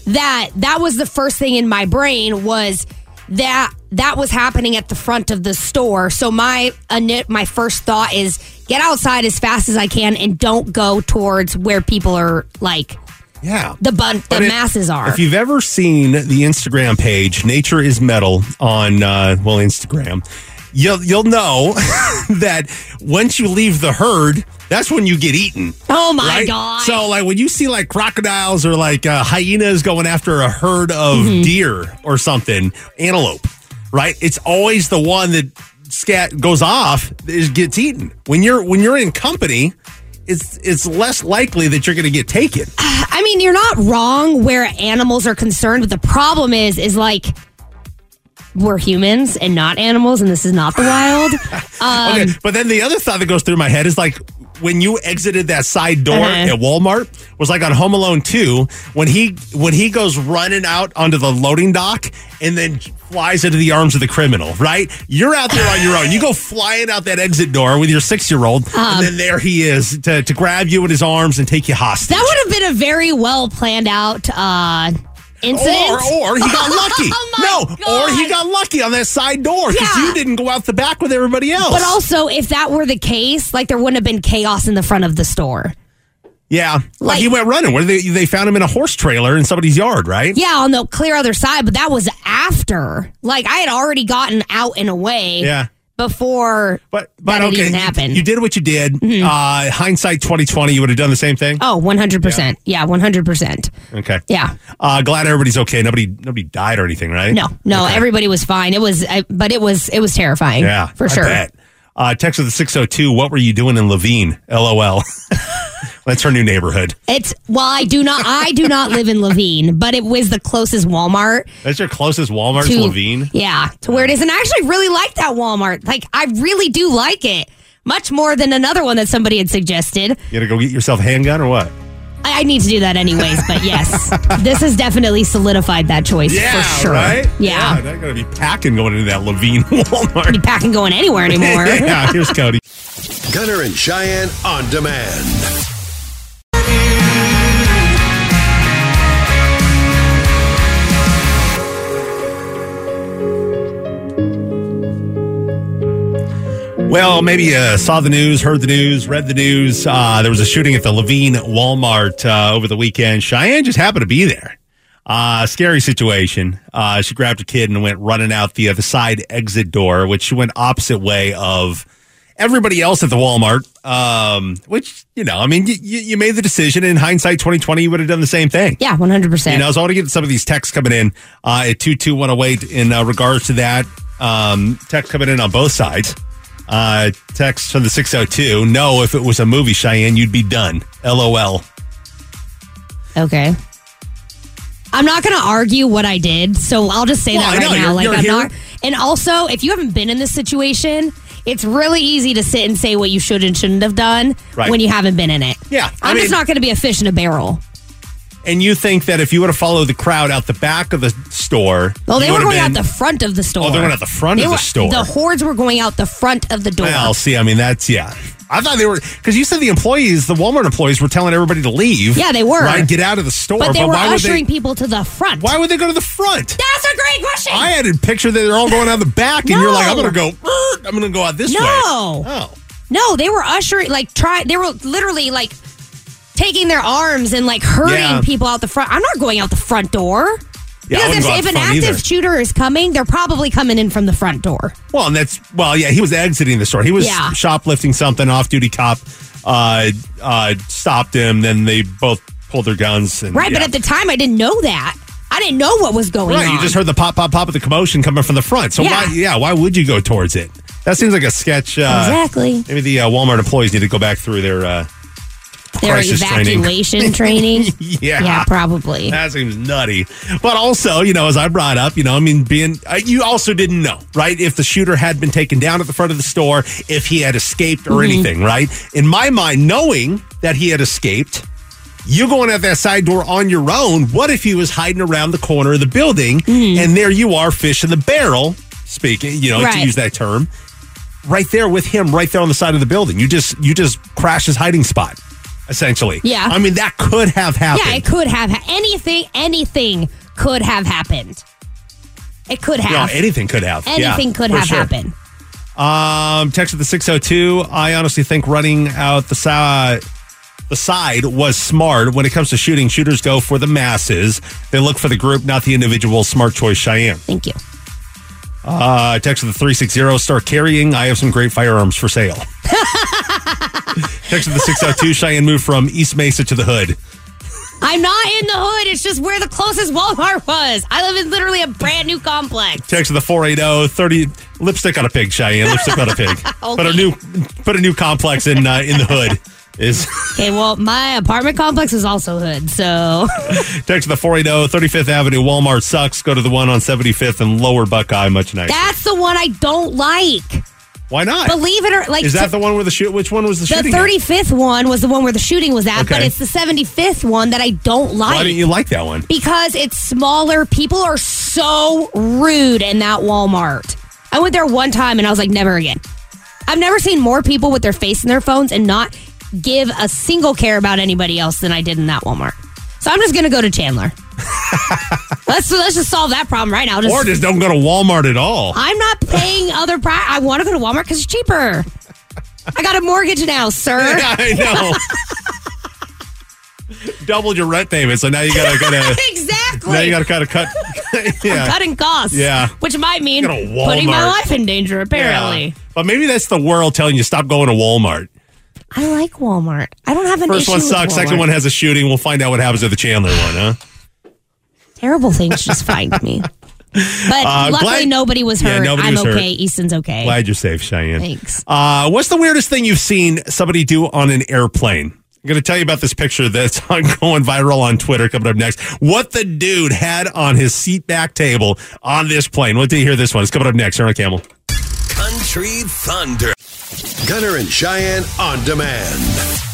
S4: that that was the first thing in my brain was that that was happening at the front of the store. So my ini- my first thought is get outside as fast as I can and don't go towards where people are like
S3: Yeah.
S4: the bun- the
S3: it-
S4: masses are.
S3: If you've ever seen the Instagram page, Nature is Metal on uh, well Instagram, you'll you'll know that once you leave the herd, that's when you get eaten.
S4: Oh my
S3: right?
S4: god!
S3: So like when you see like crocodiles or like uh, hyenas going after a herd of
S4: Mm-hmm.
S3: deer or something, antelope, right? It's always the one that scat goes off is gets eaten. When you're when you're in company, it's it's less likely that you're going to get taken.
S4: I mean, you're not wrong where animals are concerned, but the problem is, is like we're humans and not animals, and this is not the wild. Um,
S3: okay, but then the other thought that goes through my head is like when you exited that side door
S4: Uh-huh.
S3: at Walmart was like on Home Alone 2 when he when he goes running out onto the loading dock and then flies into the arms of the criminal, right? You're out there on your own. You go flying out that exit door with your 6-year-old
S4: Um,
S3: and then there he is to, to grab you in his arms and take you hostage.
S4: That would have been a very well planned out uh, incident.
S3: Or, or he got lucky.
S4: Oh
S3: no,
S4: God.
S3: or he got lucky on that side door because
S4: Yeah.
S3: you didn't go out the back with everybody else.
S4: But also, if that were the case, like there wouldn't have been chaos in the front of the store.
S3: Yeah, like,
S4: Like-
S3: he went running. Where they they found him in a horse trailer in somebody's yard, right?
S4: Yeah, on the clear other side, but that was after. Like I had already gotten out and away.
S3: Yeah.
S4: Before
S3: But but okay,
S4: even
S3: you-
S4: happened.
S3: You, did what you did.
S4: Mm-hmm.
S3: Uh, hindsight twenty twenty, you would have done the same thing.
S4: Oh, 100%. Yeah, 100%.
S3: Okay.
S4: Yeah.
S3: Uh, glad everybody's okay. Nobody nobody died or anything, right?
S4: No, no,
S3: Okay.
S4: everybody was fine. It was, I, but it was, it was terrifying.
S3: Yeah,
S4: for
S3: I
S4: sure.
S3: bet. Uh, text with the six hundred two. What were you doing in Laveen? LOL. That's her new neighborhood.
S4: It's well, I do not, I do not live in Laveen, but it was the closest Walmart
S3: That's your closest Walmart,
S4: to
S3: Laveen.
S4: Yeah, to where it is, and I actually really like that Walmart. Like, I really do like it much more than another one that somebody had suggested.
S3: You gotta go get yourself a handgun or what?
S4: I, I need to do that anyways, but yes, this has definitely solidified that choice for sure.
S3: right.
S4: Yeah,
S3: yeah they're gonna be packing going into that Laveen Walmart.
S4: be packing going anywhere anymore.
S3: yeah, here's Cody.
S10: Gunner and Cheyenne on demand.
S3: Well, maybe you saw the news, heard the news, read the news. Uh, there was a shooting at the Laveen Walmart uh, over the weekend. Cheyenne just happened to be there. Uh, scary situation. Uh, she grabbed a kid and went running out the other side exit door, which she went opposite way of everybody else at the Walmart. Um, which, you know, I mean, you, you made the decision. In hindsight, 2020, you would have done the same thing.
S4: yeah, one hundred percent.
S3: You know, so I want to get some of these texts coming in uh, at 22108 in uh, regards to that. Um, text coming in on both sides. Uh, text from the 602. No, if it was a movie, Cheyenne, you'd be done. LOL.
S4: Okay. I'm not going to argue what I did, so I'll just say
S3: Well,
S4: that right
S3: know,
S4: now.
S3: you're-
S4: like
S3: you're
S4: I'm
S3: here.
S4: not. And also, if you haven't been in this situation, it's really easy to sit and say what you should and shouldn't have done
S3: Right.
S4: when you haven't been in it.
S3: Yeah, I
S4: I'm just not going to be a fish in a barrel.
S3: And you think that if you would have followed the crowd out the back of the store,
S4: Well, they
S3: you
S4: were going
S3: been-
S4: out the front of the store.
S3: Oh, they went out the front
S4: They
S3: of the
S4: were-
S3: store.
S4: The hordes were going out the front of the door.
S3: Well, see, I mean, that's yeah. I thought they were because you said the employees, the Walmart employees, were telling everybody to leave.
S4: Yeah, they were.
S3: right. Get out of the store.
S4: but they were
S3: why
S4: ushering
S3: they?
S4: people to the front.
S3: Why would they go to the front?
S4: That's a great question.
S3: I had a picture that they're all going out the back, and you're like, I'm gonna go. "Er, I'm gonna go out this
S4: no.
S3: way. No. Oh,
S4: No, they were ushering, like, try. They were literally like taking their arms and like herding
S3: Yeah.
S4: people out the front. I'm not going out the front door.
S3: Yeah,
S4: because if, if an active
S3: either.
S4: shooter is coming, they're probably coming in from the front door.
S3: well, and that's well, yeah. He was exiting the store. He was
S4: Yeah.
S3: shoplifting something. Off-duty cop uh, uh, stopped him. Then they both pulled their guns. And,
S4: Right,
S3: yeah.
S4: but at the time, I didn't know that. I didn't know what was going
S3: Right,
S4: on.
S3: you just heard the pop, pop, pop of the commotion coming from the front. So
S4: Yeah.
S3: why, yeah, why would you go towards it? That seems like a sketch. Uh,
S4: Exactly.
S3: Maybe the uh, Walmart employees need to go back through their uh,
S4: their
S3: crisis training.
S4: evacuation training.
S3: yeah,
S4: Yeah, probably.
S3: That seems nutty. But also, you know, as I brought up, you know, I mean, being uh, you also didn't know, right? If the shooter had been taken down at the front of the store, if he had escaped or
S4: Mhm.
S3: anything, right? In my mind, knowing that he had escaped. You going out that side door on your own. What if he was hiding around the corner of the building and there you are, fish in the barrel, speaking, you know, to use that term, right there with him, right there on the side of the building. You just you just crash his hiding spot, essentially.
S4: Yeah.
S3: I mean, that could have happened.
S4: Yeah, it could have ha- anything. Anything could have happened. It could have.
S3: Know, anything could have. Yeah,
S4: Anything could have
S3: sure.
S4: happened.
S3: Um, text at the 602. I honestly think running out the side. The side was smart. When it comes to shooting, shooters go for the masses. They look for the group, not the individual. Smart choice, Cheyenne.
S4: Thank you.
S3: Uh, text at the 360. Start carrying. I have some great firearms for sale. text at the 602. Cheyenne moved from East Mesa to the hood.
S4: I'm not in the hood. It's just where the closest Walmart was. I live in literally a brand new complex.
S3: Text at the 480. 30 lipstick on a pig, Cheyenne. Lipstick on a pig. Put a new put a new complex in uh, in the hood. Is
S4: Okay, well, my apartment complex is also hood, so
S3: Text of the 480 35th Avenue. Walmart sucks. Go to the one on 75th and Lower Buckeye. Much nicer.
S4: that's the one I don't like.
S3: Why not?
S4: Believe it or like,
S3: Is that
S4: t-
S3: the one where the shoot? Which one was the,
S4: the
S3: shooting? at?
S4: 35th one was the one where the shooting was at, but it's the 75th one that I don't like.
S3: Why didn't you like that one?
S4: Because it's smaller. People are so rude in that Walmart. I went there one time and I was like, never again. I've never seen more people with their face in their phones and not give a single care about anybody else than I did in that Walmart. So I'm just gonna go to Chandler. let's let's just solve that problem right now. Just,
S3: or just don't go to Walmart at all.
S4: I'm not paying other price. I want to go to Walmart because it's cheaper. I got a mortgage now, sir.
S3: Yeah, I know. Doubled your rent payment, so now you gotta gotta
S4: exactly.
S3: now you gotta kind of cut. yeah,
S4: I'm cutting costs.
S3: Yeah.
S4: Which might mean putting my life in danger, apparently.
S3: Yeah. But maybe that's the world telling you stop going to Walmart.
S4: I like Walmart. I don't have an
S3: First one sucks. Second one has a shooting. We'll find out what happens at the Chandler one, huh?
S4: Terrible things just find me. But
S3: Uh,
S4: luckily
S3: glad-
S4: nobody was
S3: Yeah,
S4: hurt.
S3: nobody
S4: I'm
S3: was hurt.
S4: okay. Easton's okay.
S3: Glad you're safe, Cheyenne.
S4: Thanks.
S3: Uh, what's the weirdest thing you've seen somebody do on an airplane? I'm going to tell you about this picture that's on, going viral on Twitter coming up next. What the dude had on his seat back table on this plane. What do you hear this one? It's coming up next. Here on Camel.
S1: Country Thunder.
S10: Gunner and Cheyenne on demand.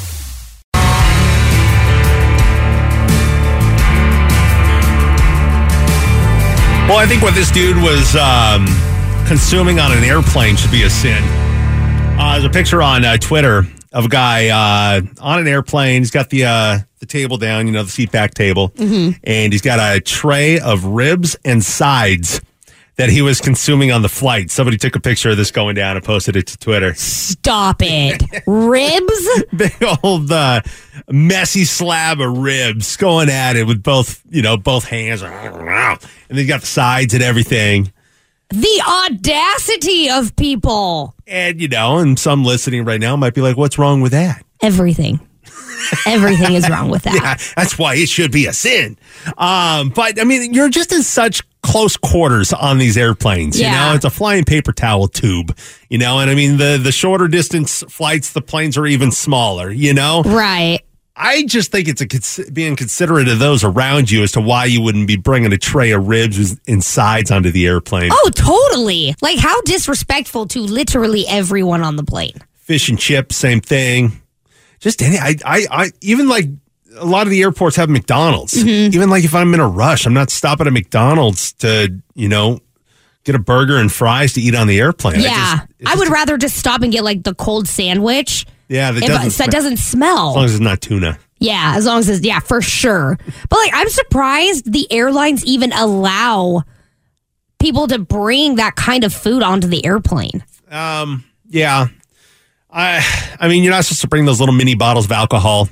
S3: Well, I think what this dude was um, consuming on an airplane should be a sin. Uh, there's a picture on uh, Twitter of a guy uh, on an airplane. He's got the uh, the table down, you know, the seat back table, and he's got a tray of ribs and sides that he was consuming on the flight. Somebody took a picture of this going down and posted it to Twitter.
S4: Stop it. Ribs?
S3: Big old uh, messy slab of ribs going at it with both, you know, both hands, and they got the sides and everything.
S4: The audacity of people.
S3: And, you know, and some listening right now might be like, what's wrong with that?
S4: Everything. Everything is wrong with that.
S3: Yeah, that's why it should be a sin. Um, but I mean, you're just in such close quarters on these airplanes. You
S4: Yeah.
S3: know, it's a flying paper towel tube. You know, and I mean the the shorter distance flights, the planes are even smaller. You know,
S4: Right.
S3: I just think it's a being considerate of those around you as to why you wouldn't be bringing a tray of ribs and sides onto the airplane.
S4: Oh, totally. Like how disrespectful to literally everyone on the plane.
S3: Fish and chips, same thing. Just any, I, I, I, even like a lot of the airports have McDonald's.
S4: Mm-hmm.
S3: Even like if I'm in a rush, I'm not stopping at McDonald's to, you know, get a burger and fries to eat on the airplane. I
S4: yeah.
S3: just-
S4: I would rather just stop and get like the cold sandwich.
S3: yeah, that doesn't,
S4: so it
S3: smell-
S4: doesn't smell.
S3: As long as it's not tuna.
S4: Yeah, as long as it's yeah, for sure. But like I'm surprised the airlines even allow people to bring that kind of food onto the airplane.
S3: Um, yeah. I, I mean, you're not supposed to bring those little mini bottles of alcohol.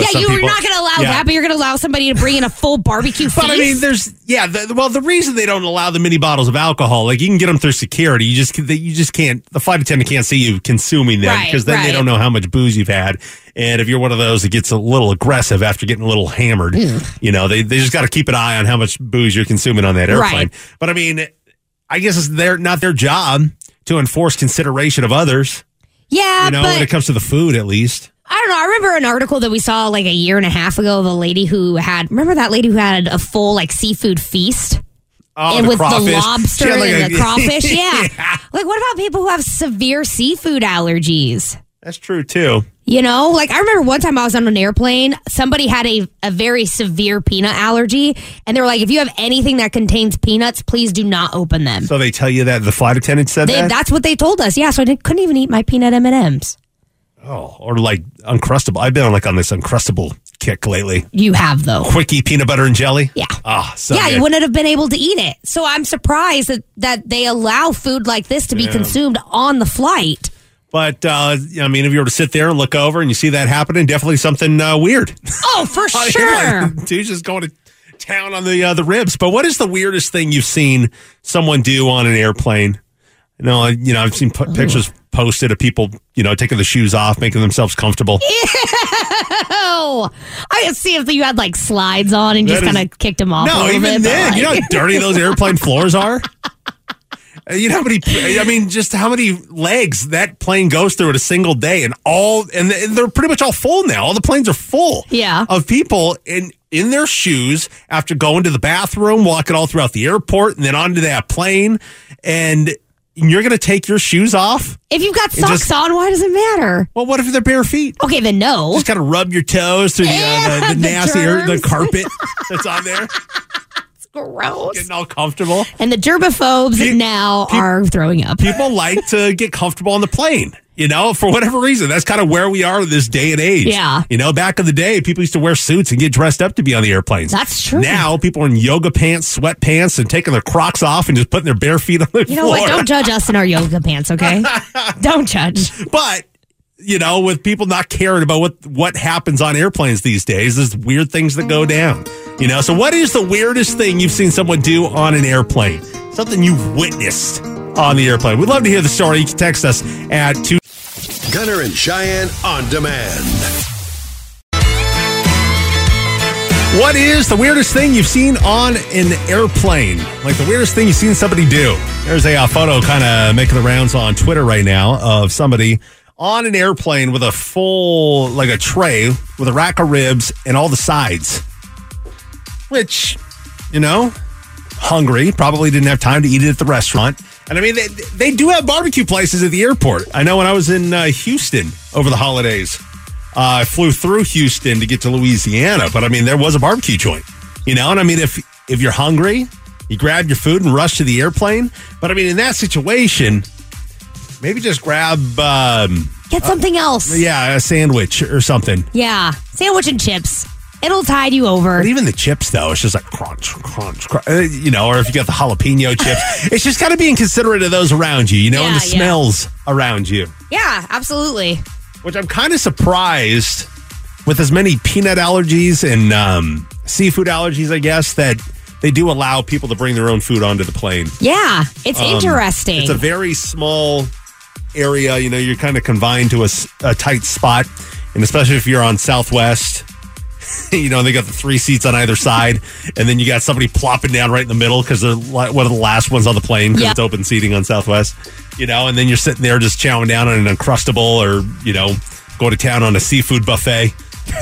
S4: Yeah, you're
S3: people-
S4: not going to allow
S3: Yeah.
S4: that, but you're going to allow somebody to bring in a full barbecue feast.
S3: But I mean, there's yeah. The, well, the reason they don't allow the mini bottles of alcohol, like you can get them through security, you just they, you just can't. The flight attendant can't see you consuming them
S4: Right,
S3: because then they don't know how much booze you've had. And if you're one of those that gets a little aggressive after getting a little hammered, you know, they they just got to keep an eye on how much booze you're consuming on that airplane.
S4: Right.
S3: But I mean, I guess it's their not their job to enforce consideration of others.
S4: Yeah,
S3: You know,
S4: but
S3: when it comes to the food, at least.
S4: I don't know. I remember an article that we saw like a year and a half ago of a lady who had remember that lady who had a full like seafood feast.
S3: Oh,
S4: and
S3: the
S4: with
S3: crawfish.
S4: the lobster
S3: like
S4: and
S3: a-
S4: the crawfish, yeah. Like, what about people who have severe seafood allergies?
S3: That's true too.
S4: You know, like I remember one time I was on an airplane, somebody had a, a very severe peanut allergy, and they were like, if you have anything that contains peanuts, please do not open them.
S3: So they tell you that the flight attendant said
S4: They,
S3: that.
S4: that's what they told us. Yeah, so I didn't, couldn't even eat my peanut M&Ms.
S3: Oh, or like uncrustable. I've been on like on this uncrustable kick lately.
S4: You have though.
S3: Quickie peanut butter and jelly.
S4: Yeah.
S3: Ah, so
S4: yeah,
S3: good.
S4: you wouldn't have been able to eat it. So I'm surprised that, that they allow food like this to be
S3: Yeah.
S4: consumed on the flight.
S3: But uh, I mean, if you were to sit there and look over and you see that happening, definitely something uh, weird.
S4: Oh, for sure.
S3: airplane. Dude's just going to town on the uh, the ribs. But what is the weirdest thing you've seen someone do on an airplane? You know, I- you know, I've seen pu- pictures posted of people, you know, taking the shoes off, making themselves comfortable.
S4: Oh, I could see if you had like slides on and just
S3: That is-
S4: kind of kicked them off.
S3: No, even
S4: bit,
S3: then, you know how dirty those airplane floors are. Uh, You know how many? I mean, just how many legs that plane goes through in a single day, and all, and they're pretty much all full now. All the planes are full,
S4: Yeah.
S3: of people in in their shoes after going to the bathroom, walking all throughout the airport, and then onto that plane, and you're going to take your shoes off.
S4: If you've got socks
S3: just-
S4: on, why does it matter?
S3: Well, what if they're bare feet?
S4: Okay, then no.
S3: Just got to rub your toes through the, uh, the, the,
S4: The
S3: nasty air, the carpet that's on there,
S4: Gross.
S3: getting all comfortable.
S4: And the germaphobes now are throwing up.
S3: people like to get comfortable on the plane. You know, for whatever reason, that's kind of where we are in this day and age.
S4: Yeah.
S3: You know, back in the day, people used to wear suits and get dressed up to be on the airplanes.
S4: That's true.
S3: Now people are in yoga pants, sweatpants, and taking their Crocs off and just putting their bare feet on the floor.
S4: You know
S3: floor.
S4: what? Don't judge us in our yoga pants, okay? Don't judge.
S3: But you know, with people not caring about what what happens on airplanes these days, there's weird things that go mm-hmm. down. You know, so what is the weirdest thing you've seen someone do on an airplane? Something you've witnessed on the airplane. We'd love to hear the story. You can text us at two.
S10: Gunner and Cheyenne on demand.
S3: What is the weirdest thing you've seen on an airplane? Like the weirdest thing you've seen somebody do? There's a uh, photo kind of making the rounds on Twitter right now of somebody on an airplane with a full, like a tray with a rack of ribs and all the sides. Which, you know, hungry, probably didn't have time to eat it at the restaurant. And I mean, they, they do have barbecue places at the airport. I know when I was in uh, Houston over the holidays, uh, I flew through Houston to get to Louisiana, but I mean, there was a barbecue joint, you know? And I mean, if, if you're hungry, you grab your food and rush to the airplane. But I mean, in that situation, maybe just grab, um,
S4: Get something else.
S3: yeah, a sandwich or something.
S4: Yeah. Sandwich and chips. It'll tide you over.
S3: But even the chips, though, it's just like crunch, crunch, crunch. Uh, you know, or if you got the jalapeno chips, it's just kind of being considerate of those around you, you know, and the
S4: Yeah, yeah.
S3: smells around you.
S4: Yeah, absolutely.
S3: Which I'm kind of surprised with as many peanut allergies and um, seafood allergies, I guess, that they do allow people to bring their own food onto the plane.
S4: Yeah, it's
S3: Um,
S4: interesting.
S3: It's a very small area. You know, you're kind of confined to a tight spot and especially if you're on Southwest. You know, they got the three seats on either side, and then you got somebody plopping down right in the middle because they're li- one of the last ones on the plane because
S4: Yeah.
S3: it's open seating on Southwest. You know, and then you're sitting there just chowing down on an Uncrustable or, you know, go to town on a seafood buffet.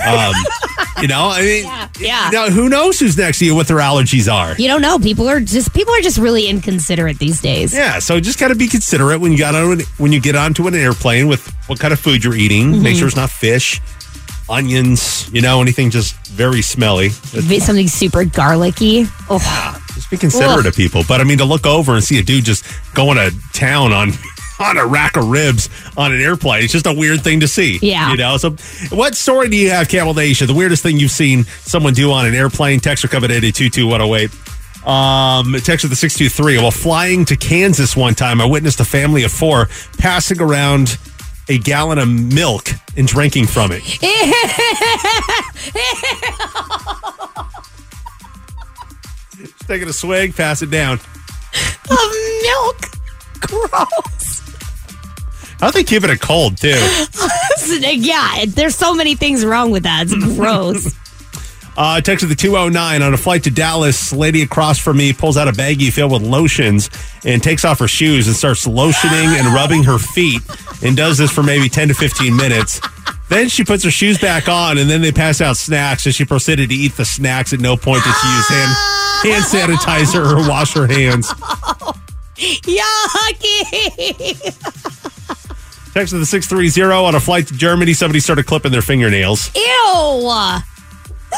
S3: Um, you know, I mean,
S4: Yeah.
S3: now who knows who's next to you, what their allergies are.
S4: You don't know. People are just people are just really inconsiderate these days.
S3: Yeah, so just got to be considerate when you got on when you get onto an airplane with what kind of food you're eating. Make
S4: Mhm.
S3: sure it's not fish, onions, you know, anything just very smelly.
S4: Something super garlicky. Oh,
S3: Just be considerate
S4: Ugh.
S3: of people. But I mean, to look over and see a dude just going to town on on a rack of ribs on an airplane, it's just a weird thing to see.
S4: Yeah.
S3: you know. So, what story do you have, Camel Nation? The weirdest thing you've seen someone do on an airplane? Text or coming in at two two one zero eight. Um, text with the 623. While flying to Kansas one time, I witnessed a family of four passing around a gallon of milk and drinking from it. Just taking a swig, pass it down.
S4: of milk. Gross.
S3: How they keeping it cold, too?
S4: yeah, there's so many things wrong with that. It's gross.
S3: Uh, text of the 209 on a flight to Dallas. Lady across from me pulls out a baggie filled with lotions and takes off her shoes and starts lotioning and rubbing her feet and does this for maybe 10 to 15 minutes. Then she puts her shoes back on and then they pass out snacks and she proceeded to eat the snacks at no point did she use hand, hand sanitizer or wash her hands.
S4: Yucky.
S3: Text of the 630 on a flight to Germany. Somebody started clipping their fingernails.
S4: Ew.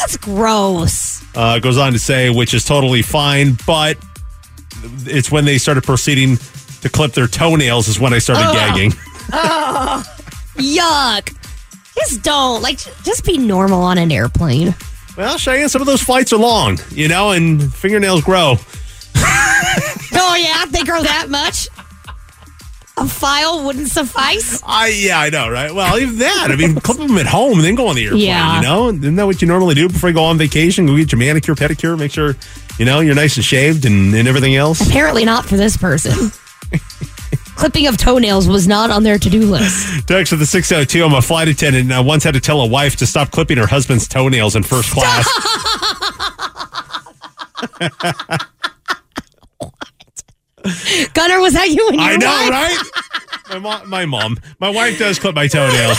S4: That's gross.
S3: Uh, goes on to say, which is totally fine, but it's when they started proceeding to clip their toenails is when I started gagging.
S4: Oh, yuck. Just don't. Like, just be normal on an airplane.
S3: Well, Cheyenne, some of those flights are long, you know, and fingernails grow.
S4: Oh, yeah? They grow that much? A file wouldn't suffice?
S3: I yeah, I know, right? Well, even that. I mean, clip them at home and then go on the airplane.
S4: Yeah.
S3: You know, isn't that what you normally do before you go on vacation? Go get your manicure, pedicure, make sure you know you're nice and shaved and, and everything else.
S4: Apparently not for this person. Clipping of toenails was not on their to do list.
S3: Text of the 602. I'm a flight attendant and I once had to tell a wife to stop clipping her husband's toenails in first class.
S4: Gunner, was that you and your
S3: I know,
S4: wife?
S3: right? My mom, my mom, my wife does clip my toenails.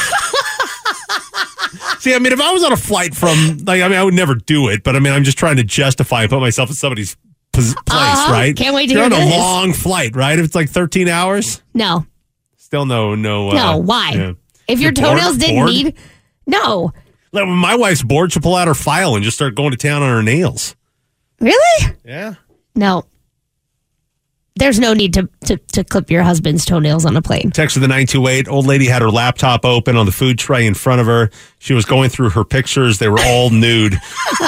S3: See, I mean, if I was on a flight from, like, I mean, I would never do it, but I mean, I'm just trying to justify and put myself in somebody's place,
S4: Uh-huh.
S3: right?
S4: Can't wait to
S3: You're
S4: hear
S3: on a
S4: this.
S3: long flight, right? If it's like 13 hours,
S4: No.
S3: still no, no. Uh,
S4: No, why?
S3: yeah.
S4: If your
S3: You're bored-
S4: toenails didn't
S3: bored?
S4: need. No.
S3: Like, when my wife's bored, she'll pull out her file and just start going to town on her nails.
S4: Really?
S3: Yeah.
S4: No. There's no need to, to, to clip your husband's toenails on a plane.
S3: Text of the 928. Old lady had her laptop open on the food tray in front of her. She was going through her pictures. They were all nude.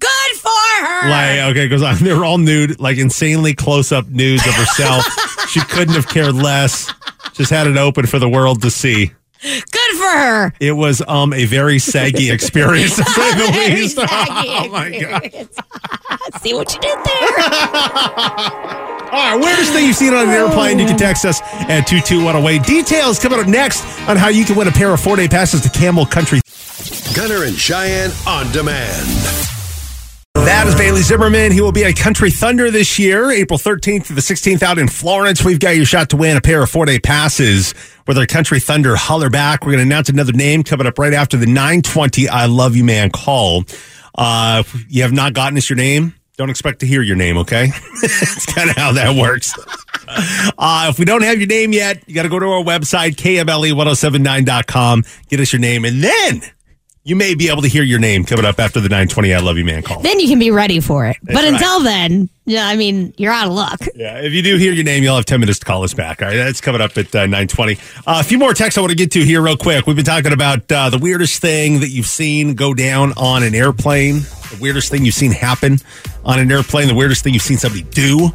S4: Good for her.
S3: Like, okay, goes on. They were all nude, like insanely close up nudes of herself. she couldn't have cared less. Just had it open for the world to see.
S4: Good her.
S3: It was um a very saggy experience to say the
S4: Very
S3: least.
S4: saggy
S3: Oh my god!
S4: See what you did there.
S3: All right, weirdest thing you've seen on an airplane? You can text us at two two one away. Details coming up next on how you can win a pair of four day passes to Camel Country.
S10: Gunner and Cheyenne on demand.
S3: That is Bailey Zimmerman. He will be at Country Thunder this year, April 13th to the 16th out in Florence. We've got your shot to win a pair of four day passes with our Country Thunder holler back. We're going to announce another name coming up right after the 920 I Love You Man call. Uh, you have not gotten us your name, don't expect to hear your name, okay? It's kind of how that works. Uh, if we don't have your name yet, you got to go to our website, E KMLE1079.com, get us your name, and then you may be able to hear your name coming up after the 920 I Love You Man call.
S4: Then you can be ready for it. but
S3: right.
S4: until then, yeah, I mean, you're out of luck.
S3: Yeah, if you do hear your name, you'll have 10 minutes to call us back. All right, that's coming up at uh, 920. Uh, a few more texts I want to get to here real quick. We've been talking about uh, the weirdest thing that you've seen go down on an airplane, the weirdest thing you've seen happen on an airplane, the weirdest thing you've seen somebody do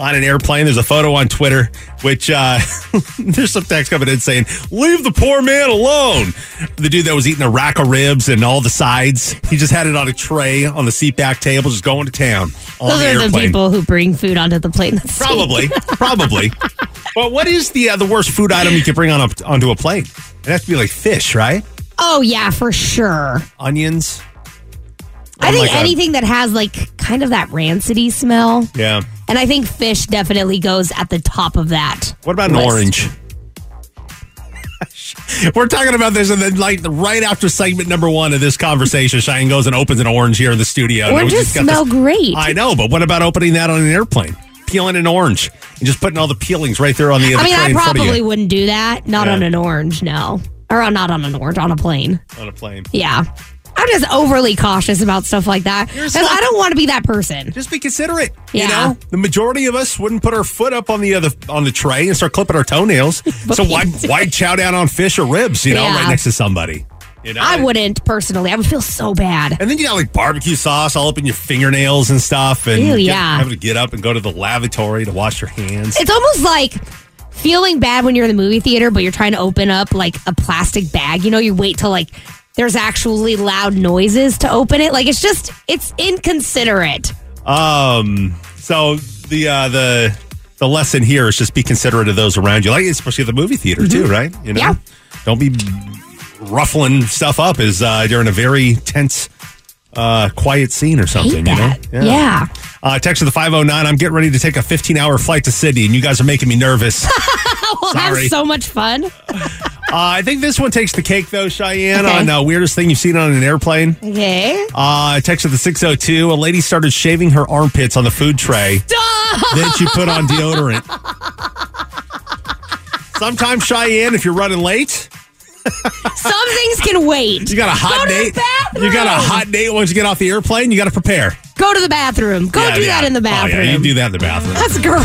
S3: on an airplane. There's a photo on Twitter, which uh, there's some text coming in saying, leave the poor man alone. The dude that was eating a rack of ribs and all the sides, he just had it on a tray on the seat back table, just going to town
S4: Those
S3: the
S4: are the people who bring food onto the plane.
S3: Probably, probably. But what is the uh, the worst food item you can bring on a, onto a plane? It has to be like fish, right?
S4: Oh yeah, for sure.
S3: Onions.
S4: I think
S3: God.
S4: anything that has like kind of that rancidy smell,
S3: Yeah.
S4: And I think fish definitely goes at the top of that.
S3: What about an
S4: list.
S3: orange? We're talking about this, and then like right after segment number one of this conversation, Cheyenne goes and opens an orange here in the studio.
S4: Oranges
S3: just
S4: smell
S3: this-
S4: great.
S3: I know, but what about opening that on an airplane? Peeling an orange and just putting all the peelings right there on the,
S4: I mean, I
S3: in front of
S4: probably wouldn't do that. Not
S3: Yeah.
S4: on an orange, no. Or uh, not on an orange, on a plane.
S3: on a plane.
S4: Yeah. I'm just overly cautious about stuff like that. Because I don't want to be that person.
S3: Just be considerate.
S4: Yeah.
S3: You know, the majority of us wouldn't put our foot up on the other on the tray and start clipping our toenails. so why why chow down on fish or ribs? You know,
S4: Yeah.
S3: right next to somebody. You know,
S4: I wouldn't personally. I would feel so bad.
S3: And then you got like barbecue sauce all up in your fingernails and stuff, and
S4: Ew, yeah.
S3: having to get up and go to the lavatory to wash your hands.
S4: It's almost like feeling bad when you're in the movie theater, but you're trying to open up like a plastic bag. You know, you wait till like there's actually loud noises to open it. Like it's just, it's inconsiderate.
S3: Um, so the uh, the the lesson here is just be considerate of those around you, like especially the movie theater too, right? You know,
S4: Yeah.
S3: don't be ruffling stuff up as uh, during a very tense, uh, quiet scene or something. You know,
S4: Yeah.
S3: Uh, text to the five hundred nine. I'm getting ready to take a 15 hour flight to Sydney, and you guys are making me nervous.
S4: we'll have so much fun.
S3: Uh, I think this one takes the cake, though, Cheyenne,
S4: Okay.
S3: on uh, weirdest thing you've seen on an airplane.
S4: Okay.
S3: Uh, text to the 602. A lady started shaving her armpits on the food tray. Then she put on deodorant. Sometimes, Cheyenne, if you're running late,
S4: Some things can wait.
S3: you got a hot
S4: Go
S3: date. You got a hot date once you get off the airplane. You got to prepare.
S4: Go to the bathroom. Go
S3: Yeah,
S4: do
S3: yeah.
S4: that in the
S3: Oh,
S4: bathroom.
S3: yeah, you do that in the bathroom.
S4: That's gross.